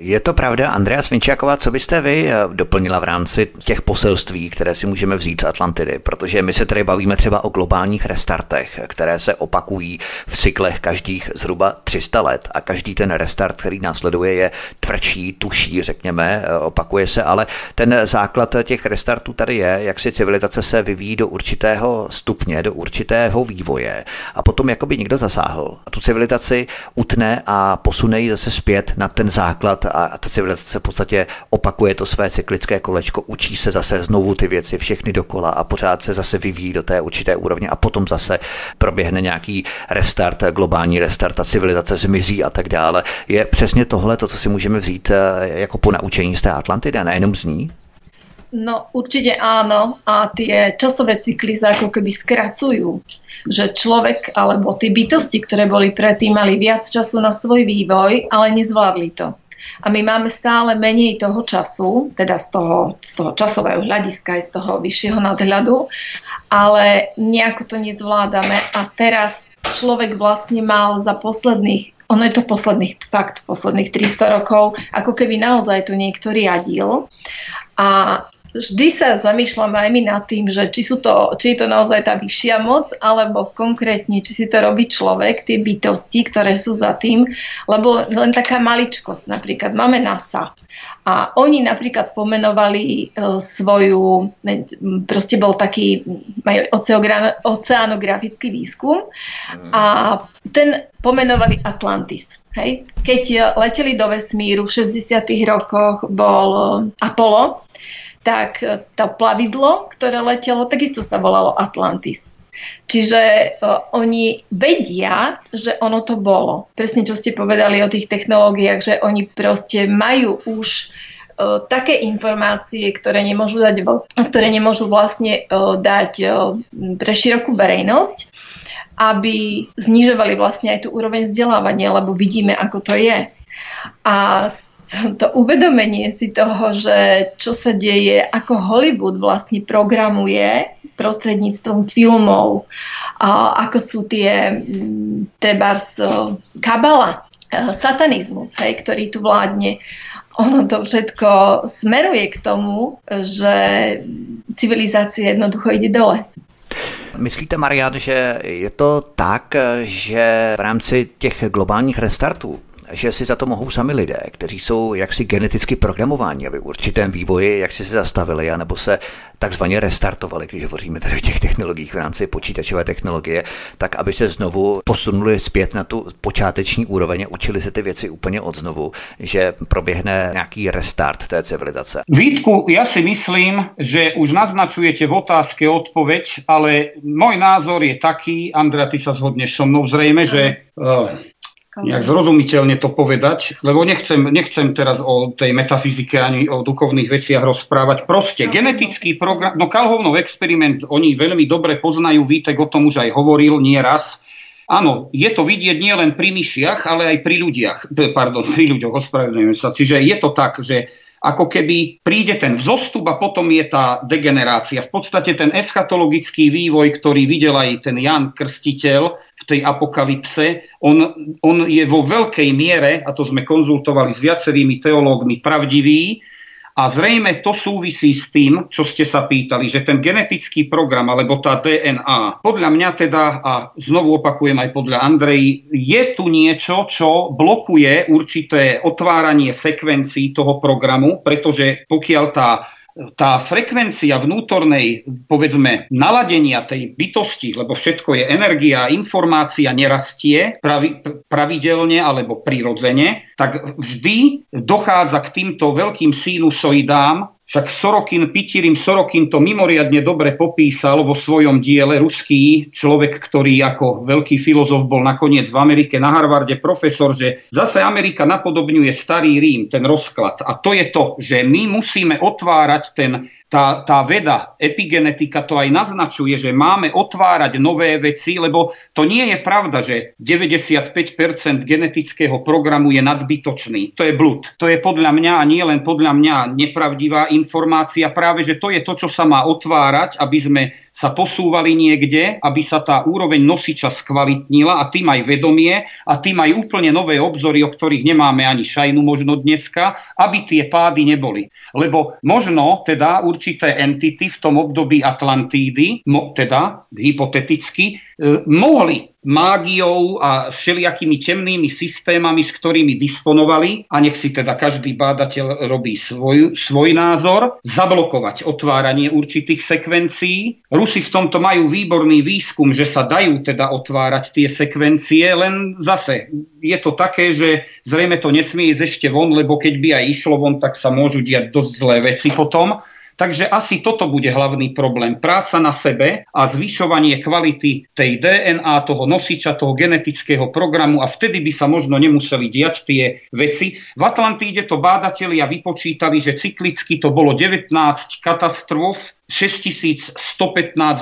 S1: Je to pravda, Andrea Svinčáková, co byste vy eh, doplnila v rámci těch poselství, které si můžeme vzít z Atlantidy? Protože my se tady bavíme třeba o globálních restartech, které se opakují v cyklech každých zhruba 300 let. A každý ten restart, který následuje, je tvrdší, tuší, řekněme, eh, opakuje se, ale ten základ těch restartů tady je, jak si civilizace se vyvíjí do určitého stupně, do určitého vývoje. A potom jakoby někdo zasáhl. A tu civilizaci utne a posune ji zase zpět na ten základ základ a ta civilizace v podstatě opakuje to své cyklické kolečko, učí se zase znovu ty věci všechny dokola a pořád se zase vyvíjí do té určité úrovně a potom zase proběhne nějaký restart, globální restart a civilizace zmizí a tak dále. Je přesně tohle to, co si můžeme vzít eh, jako po naučení z té Atlantidy a nejenom z ní?
S2: No určite áno a tie časové cykly sa ako keby skracujú. Že človek alebo tí bytosti, ktoré boli predtým, mali viac času na svoj vývoj, ale nezvládli to a my máme stále menej toho času, teda z toho, z toho časového hľadiska aj z toho vyššieho nadhľadu, ale nejako to nezvládame a teraz človek vlastne mal za posledných ono je to posledných, fakt, posledných 300 rokov, ako keby naozaj to niekto riadil. A vždy sa zamýšľam aj my nad tým, že či, sú to, či je to naozaj tá vyššia moc, alebo konkrétne, či si to robí človek, tie bytosti, ktoré sú za tým, lebo len taká maličkosť, napríklad máme NASA a oni napríklad pomenovali e, svoju, proste bol taký, oceanografický výskum a ten pomenovali Atlantis. Hej? Keď leteli do vesmíru v 60. rokoch, bol Apollo, tak e, to plavidlo, ktoré letelo, takisto sa volalo Atlantis. Čiže uh, oni vedia, že ono to bolo. Presne čo ste povedali o tých technológiách, že oni proste majú už uh, také informácie, ktoré nemôžu dať, ktoré nemôžu vlastne uh, dať pre širokú verejnosť, aby znižovali vlastne aj tú úroveň vzdelávania, lebo vidíme, ako to je. A to uvedomenie si toho, že čo sa deje, ako Hollywood vlastne programuje prostredníctvom filmov, ako sú tie mm, trebárs kabala, e, satanizmus, hej, ktorý tu vládne. Ono to všetko smeruje k tomu, že civilizácia jednoducho ide dole.
S1: Myslíte, Marian, že je to tak, že v rámci těch globálních restartů že si za to mohou sami lidé, kteří jsou jaksi geneticky programováni, aby v určitém vývoji jak si se zastavili, anebo se takzvaně restartovali, když hovoříme tady o těch technologiích v rámci počítačové technologie, tak aby se znovu posunuli zpět na tu počáteční úroveň a učili se ty věci úplně od znovu, že proběhne nějaký restart té civilizace.
S3: Vítku, ja si myslím, že už naznačujete v otázke odpoveď, ale môj názor je taký, Andrea, ty sa zhodneš so mnou zrejme, že uh, nejak zrozumiteľne to povedať, lebo nechcem, nechcem teraz o tej metafyzike ani o duchovných veciach rozprávať. Proste genetický program, no Kalhovnov experiment oni veľmi dobre poznajú, Vítek o tom už aj hovoril nie raz, áno, je to vidieť nielen pri myšiach, ale aj pri ľudiach, pardon, pri ľuďoch, ospravedlňujem sa. Čiže je to tak, že ako keby príde ten vzostup a potom je tá degenerácia. V podstate ten eschatologický vývoj, ktorý videl aj ten Jan Krstiteľ tej apokalypse, on, on je vo veľkej miere, a to sme konzultovali s viacerými teológmi, pravdivý, a zrejme to súvisí s tým, čo ste sa pýtali, že ten genetický program alebo tá DNA, podľa mňa teda, a znovu opakujem aj podľa Andrej, je tu niečo, čo blokuje určité otváranie sekvencií toho programu, pretože pokiaľ tá tá frekvencia vnútornej, povedzme, naladenia tej bytosti, lebo všetko je energia, informácia nerastie pravi, pravidelne alebo prirodzene, tak vždy dochádza k týmto veľkým sinusoidám, však Sorokin, Pitirim Sorokin to mimoriadne dobre popísal vo svojom diele. Ruský človek, ktorý ako veľký filozof bol nakoniec v Amerike na Harvarde profesor, že zase Amerika napodobňuje starý Rím, ten rozklad. A to je to, že my musíme otvárať ten tá, tá veda, epigenetika to aj naznačuje, že máme otvárať nové veci, lebo to nie je pravda, že 95% genetického programu je nadbytočný. To je blud. To je podľa mňa a nie len podľa mňa nepravdivá informácia. Práve, že to je to, čo sa má otvárať, aby sme sa posúvali niekde, aby sa tá úroveň nosiča skvalitnila a tým aj vedomie a tým aj úplne nové obzory, o ktorých nemáme ani šajnu možno dneska, aby tie pády neboli. Lebo možno teda určité entity v tom období Atlantídy, mo, teda hypoteticky, e, mohli mágiou a všelijakými temnými systémami, s ktorými disponovali, a nech si teda každý bádateľ robí svoj, svoj názor, zablokovať otváranie určitých sekvencií. Rusi v tomto majú výborný výskum, že sa dajú teda otvárať tie sekvencie, len zase je to také, že zrejme to nesmie ísť ešte von, lebo keď by aj išlo von, tak sa môžu diať dosť zlé veci potom. Takže asi toto bude hlavný problém. Práca na sebe a zvyšovanie kvality tej DNA, toho nosiča, toho genetického programu a vtedy by sa možno nemuseli diať tie veci. V Atlantíde to bádatelia vypočítali, že cyklicky to bolo 19 katastrof, 6115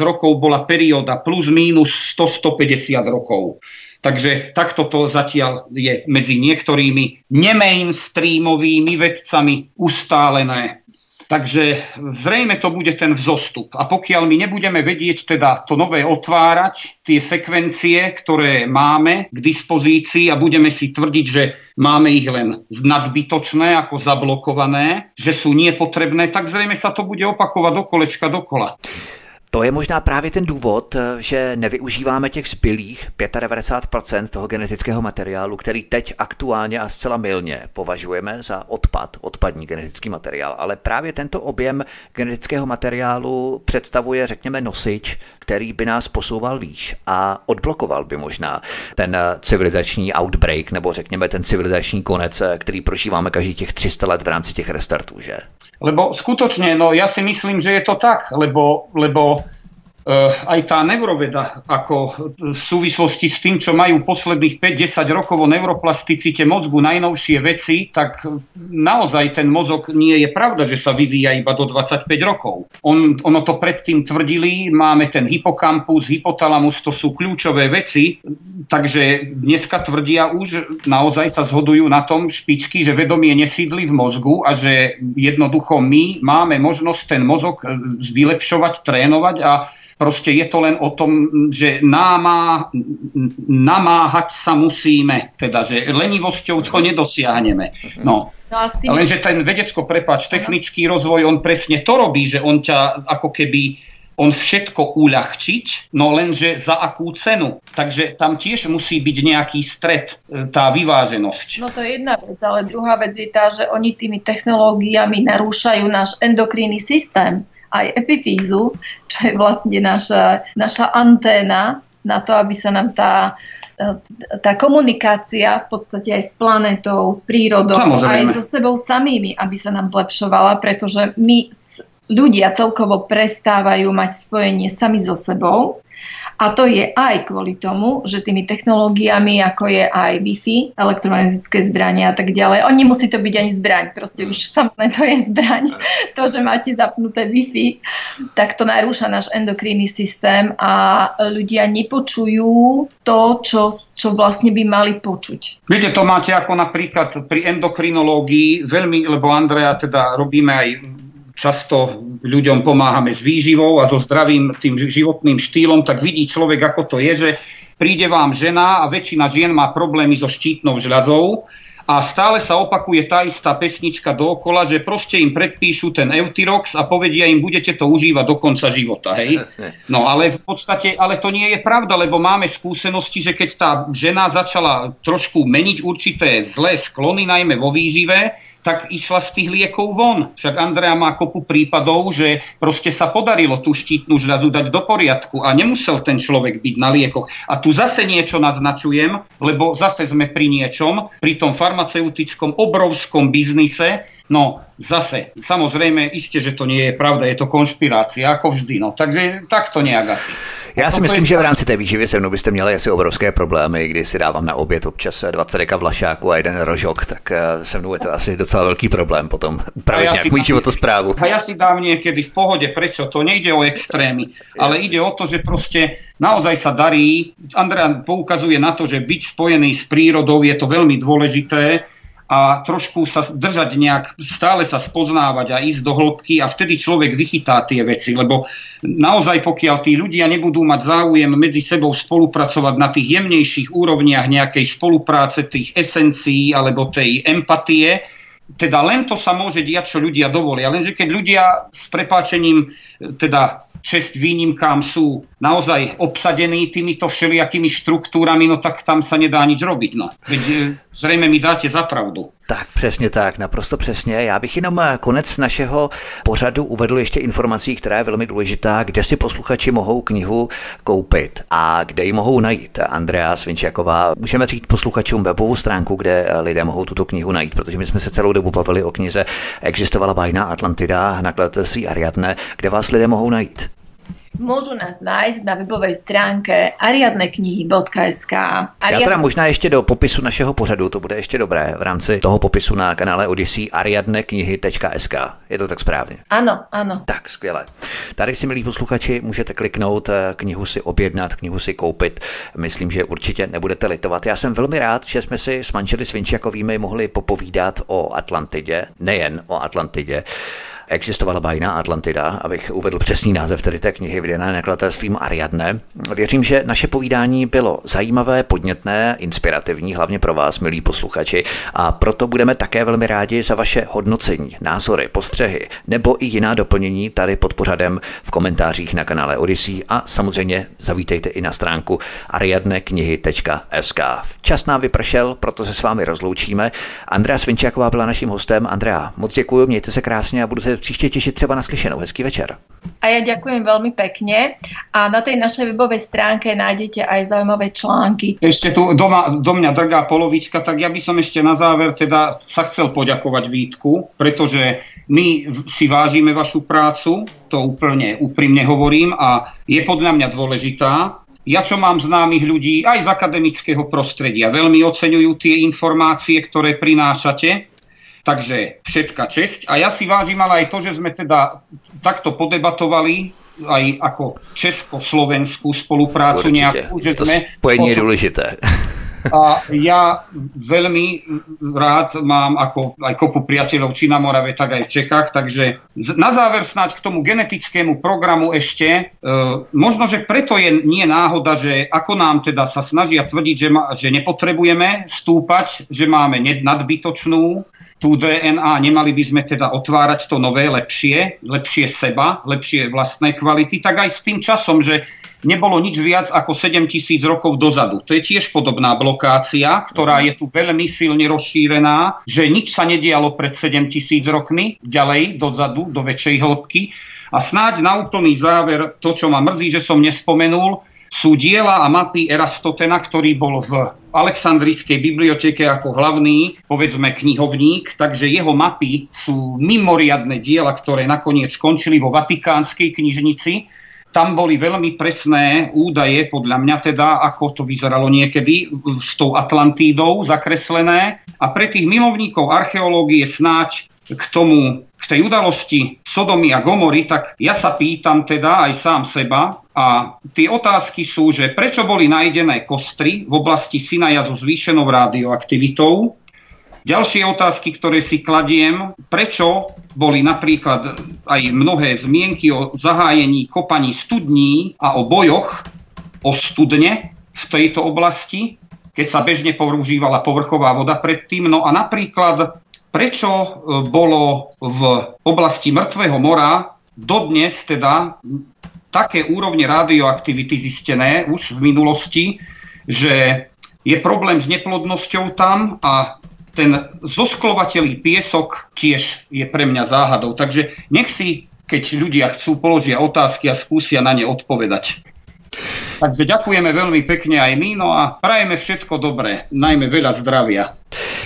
S3: rokov bola perióda plus mínus 100-150 rokov. Takže takto to zatiaľ je medzi niektorými nemainstreamovými vedcami ustálené. Takže zrejme to bude ten vzostup. A pokiaľ my nebudeme vedieť teda to nové otvárať, tie sekvencie, ktoré máme k dispozícii a budeme si tvrdiť, že máme ich len nadbytočné, ako zablokované, že sú nepotrebné, tak zrejme sa to bude opakovať do kolečka dokola.
S1: To je možná právě ten důvod, že nevyužíváme těch zbylých 95% toho genetického materiálu, který teď aktuálně a zcela milně považujeme za odpad, odpadní genetický materiál. Ale právě tento objem genetického materiálu představuje, řekněme, nosič, který by nás posouval výš a odblokoval by možná ten civilizační outbreak, nebo řekněme ten civilizační konec, který prožíváme každý těch 300 let v rámci těch restartů, že?
S3: Lebo skutočne, no ja si myslím, že je to tak, lebo, lebo aj tá neuroveda, ako v súvislosti s tým, čo majú posledných 5-10 rokov o neuroplasticite mozgu najnovšie veci, tak naozaj ten mozog nie je pravda, že sa vyvíja iba do 25 rokov. On, ono to predtým tvrdili, máme ten hypokampus, hypotalamus, to sú kľúčové veci, takže dneska tvrdia už, naozaj sa zhodujú na tom špičky, že vedomie nesídli v mozgu a že jednoducho my máme možnosť ten mozog vylepšovať, trénovať a Proste je to len o tom, že náma, namáhať sa musíme, teda, že lenivosťou to nedosiahneme. No. No a tým... Lenže ten vedecko, prepáč, technický rozvoj, on presne to robí, že on ťa ako keby on všetko uľahčiť, no lenže za akú cenu. Takže tam tiež musí byť nejaký stred, e, tá vyváženosť.
S2: No to je jedna vec, ale druhá vec je tá, že oni tými technológiami narúšajú náš endokrinný systém aj epifízu, čo je vlastne naša, naša anténa na to, aby sa nám tá, tá komunikácia v podstate aj s planetou, s prírodou, Samozrejme. aj so sebou samými, aby sa nám zlepšovala, pretože my ľudia celkovo prestávajú mať spojenie sami so sebou A to je aj kvôli tomu, že tými technológiami, ako je aj Wi-Fi, elektromagnetické zbranie a tak ďalej, on nemusí to byť ani zbraň, proste už samotné to je zbraň. To, že máte zapnuté Wi-Fi, tak to narúša náš endokrinný systém a ľudia nepočujú to, čo, čo vlastne by mali počuť.
S3: Viete, to máte ako napríklad pri endokrinológii, veľmi, lebo Andrea teda robíme aj často ľuďom pomáhame s výživou a so zdravým tým životným štýlom, tak vidí človek, ako to je, že príde vám žena a väčšina žien má problémy so štítnou žľazou a stále sa opakuje tá istá pesnička dookola, že proste im predpíšu ten Eutirox a povedia im, budete to užívať do konca života. Hej? No ale v podstate, ale to nie je pravda, lebo máme skúsenosti, že keď tá žena začala trošku meniť určité zlé sklony, najmä vo výžive, tak išla z tých liekov von. Však Andrea má kopu prípadov, že proste sa podarilo tú štítnu žľazu dať do poriadku a nemusel ten človek byť na liekoch. A tu zase niečo naznačujem, lebo zase sme pri niečom, pri tom farmaceutickom obrovskom biznise, No zase, samozrejme, isté, že to nie je pravda, je to konšpirácia, ako vždy. No, takže takto nejak asi.
S1: Já si myslím, že v rámci té výživy se mnou byste měli asi obrovské problémy, kdy si dávám na oběd občas 20 deka vlašáku a jeden rožok, tak eh, se mnou je to asi docela velký problém potom upravit ja nějak můj životosprávu.
S3: A ja si dám niekedy v pohode, prečo? To nejde o extrémy, ale ide o to, že proste naozaj sa darí. Andrea poukazuje na to, že byť spojený s prírodou je to veľmi dôležité a trošku sa držať nejak, stále sa spoznávať a ísť do hĺbky a vtedy človek vychytá tie veci, lebo naozaj pokiaľ tí ľudia nebudú mať záujem medzi sebou spolupracovať na tých jemnejších úrovniach nejakej spolupráce, tých esencií alebo tej empatie, teda len to sa môže diať, čo ľudia dovolia. Lenže keď ľudia s prepáčením teda čest výnimkám sú naozaj obsadení týmito všelijakými štruktúrami, no tak tam sa nedá nič robiť. No. Veď e, zrejme mi dáte za pravdu.
S1: Tak přesně tak, naprosto přesně. Já bych jenom e, konec našeho pořadu uvedl ještě informací, která je velmi důležitá, kde si posluchači mohou knihu koupit a kde ji mohou najít. Andrea Svinčaková, můžeme říct posluchačům webovou stránku, kde e, lidé mohou tuto knihu najít, protože my jsme se celou dobu bavili o knize Existovala bajná Atlantida, nakladatelství Ariadne, kde vás lidé mohou najít.
S2: Môžu nás nájsť na webovej stránke ariadneknihy.sk.
S1: Ariadne... Já teda možná ještě do popisu našeho pořadu, to bude ještě dobré, v rámci toho popisu na kanále Odyssey ariadneknihy.sk. Je to tak správně?
S2: Ano, ano.
S1: Tak, skvěle. Tady si, milí posluchači, můžete kliknout, eh, knihu si objednat, knihu si koupit. Myslím, že určitě nebudete litovat. Já jsem velmi rád, že jsme si s manželi Svinčiakovými mohli popovídat o Atlantidě, nejen o Atlantidě, existovala bajná Atlantida, abych uvedl přesný název tedy té knihy vydané nakladatelstvím Ariadne. Věřím, že naše povídání bylo zajímavé, podnětné, inspirativní, hlavně pro vás, milí posluchači, a proto budeme také velmi rádi za vaše hodnocení, názory, postřehy nebo i jiná doplnění tady pod pořadem v komentářích na kanále Odyssey a samozřejmě zavítejte i na stránku ariadneknihy.sk. Čas nám vypršel, proto se s vámi rozloučíme. Andrea Svinčáková byla naším hostem. Andrea, moc děkuji, mějte se krásně a budu se příště těšit třeba na slyšenou. Hezký večer.
S2: A ja ďakujem veľmi pekne a na tej našej webovej stránke nájdete aj zaujímavé články.
S3: Ešte tu doma, do mňa drgá polovička, tak ja by som ešte na záver teda sa chcel poďakovať Vítku, pretože my si vážime vašu prácu, to úplne úprimne hovorím a je podľa mňa dôležitá. Ja, čo mám známych ľudí aj z akademického prostredia, veľmi oceňujú tie informácie, ktoré prinášate Takže všetka česť. A ja si vážim ale aj to, že sme teda takto podebatovali aj ako česko-slovenskú spoluprácu
S1: Určite.
S3: nejakú, že
S1: to
S3: sme...
S1: Spojenie je dôležité.
S3: A ja veľmi rád mám ako aj kopu priateľov či na Morave, tak aj v Čechách. Takže na záver snáď k tomu genetickému programu ešte. E, možno, že preto je nie náhoda, že ako nám teda sa snažia tvrdiť, že, ma, že nepotrebujeme stúpať, že máme nadbytočnú tú DNA, nemali by sme teda otvárať to nové, lepšie, lepšie seba, lepšie vlastné kvality, tak aj s tým časom, že nebolo nič viac ako 7 tisíc rokov dozadu. To je tiež podobná blokácia, ktorá je tu veľmi silne rozšírená, že nič sa nedialo pred 7 tisíc rokmi, ďalej dozadu, do väčšej hĺbky. A snáď na úplný záver, to, čo ma mrzí, že som nespomenul, sú diela a mapy Erastotena, ktorý bol v Alexandrijskej biblioteke ako hlavný, povedzme, knihovník, takže jeho mapy sú mimoriadne diela, ktoré nakoniec skončili vo Vatikánskej knižnici. tam boli veľmi presné údaje, podľa mňa teda, ako to vyzeralo niekedy s tou Atlantídou zakreslené. A pre tých milovníkov archeológie snáď k tomu, k tej udalosti Sodomy a Gomory, tak ja sa pýtam teda aj sám seba a tie otázky sú, že prečo boli nájdené kostry v oblasti Sinaja so zvýšenou radioaktivitou, Ďalšie otázky, ktoré si kladiem, prečo boli napríklad aj mnohé zmienky o zahájení kopaní studní a o bojoch o studne v tejto oblasti, keď sa bežne používala povrchová voda predtým. No a napríklad, prečo e, bolo v oblasti Mŕtvého mora dodnes teda také úrovne radioaktivity zistené už v minulosti, že je problém s neplodnosťou tam a ten zosklovateľý piesok tiež je pre mňa záhadou. Takže nech si, keď ľudia chcú, položia otázky a skúsia na ne odpovedať. Takže ďakujeme veľmi pekne aj my, no a prajeme všetko dobré, najmä veľa zdravia.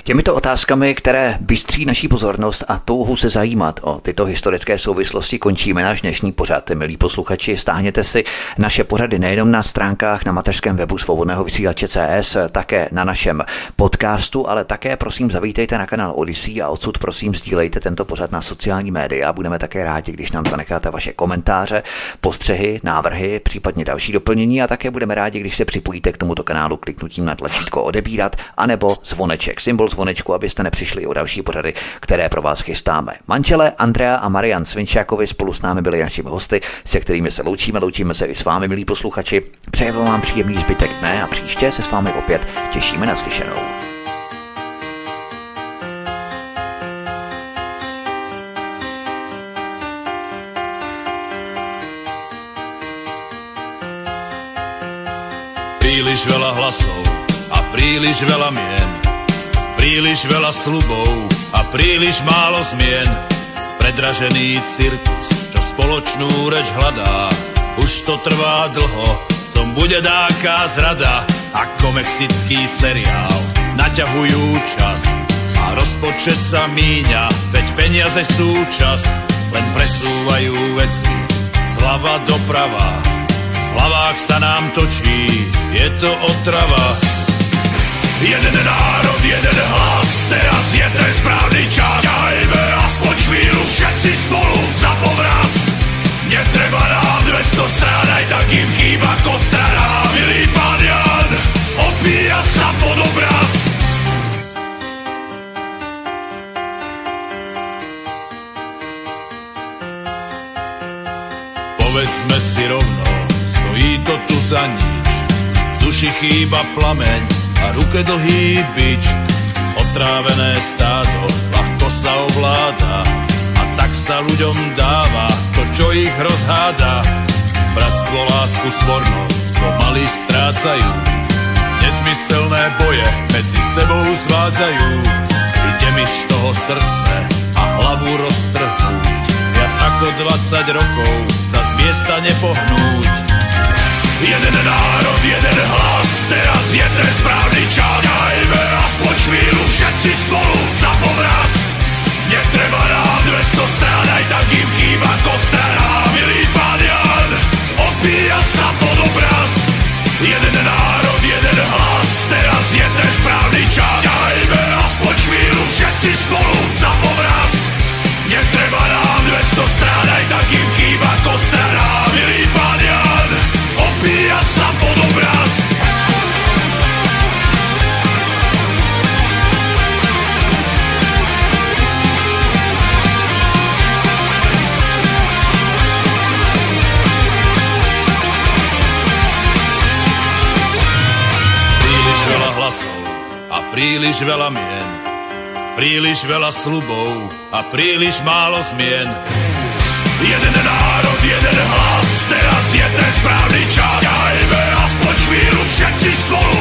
S1: Těmito otázkami, které bystří naší pozornost a touhu se zajímat o tyto historické souvislosti, končíme náš dnešní pořad. Milí posluchači, stáhněte si naše pořady nejenom na stránkách na mateřském webu svobodného vysílače CS, také na našem podcastu, ale také prosím zavítejte na kanál Odyssey a odsud prosím sdílejte tento pořad na sociální média. Budeme také rádi, když nám zanecháte vaše komentáře, postřehy, návrhy, případně další doplnění a také budeme rádi, když se připojíte k tomuto kanálu kliknutím na tlačítko odebírat anebo zvoneček, symbol zvonečku, abyste nepřišli o další pořady, které pro vás chystáme. Mančele, Andrea a Marian Svinčákovi spolu s námi byli našimi hosty, se kterými se loučíme, loučíme se i s vámi, milí posluchači. Přejeme vám příjemný zbytek dne a příště se s vámi opět těšíme na slyšenou.
S6: Príliš veľa hlasov a príliš veľa mien Príliš veľa slubov a príliš málo zmien. Predražený cirkus, čo spoločnú reč hľadá. Už to trvá dlho, tom bude dáka zrada. Ako mexický seriál, naťahujú čas. A rozpočet sa míňa, veď peniaze sú čas. Len presúvajú veci zľava doprava. V hlavách sa nám točí, je to otrava. Jeden národ, jeden hlas, teraz je ten správny čas. Ťahajme aspoň chvíľu všetci spolu za povraz. Netreba nám 200 strán, aj tak im chýba kostara. Milý pán Jan, opíja sa pod obraz. Povedzme si rovno, stojí to tu za nič. Duši chýba plameň, a ruke dlhý bič. Otrávené stádo ľahko sa ovláda a tak sa ľuďom dáva to, čo ich rozháda. Bratstvo, lásku, svornosť pomaly strácajú. Nesmyselné boje medzi sebou zvádzajú. Ide mi z toho srdce a hlavu roztrhnúť. Viac ako 20 rokov sa z miesta nepohnúť. Jeden národ, jeden hlas, teraz je ten správny čas. Dajme aspoň chvíľu všetci spolu za povraz. Netreba nám 200 strán, aj tak im chýba kostara Milý pán Jan, opíja sa pod obraz. Jeden národ, jeden hlas, teraz je ten správny čas príliš veľa mien Príliš veľa slubov a príliš málo zmien Jeden národ, jeden hlas, teraz je ten správny čas. Ťahajme aspoň chvíľu všetci spolu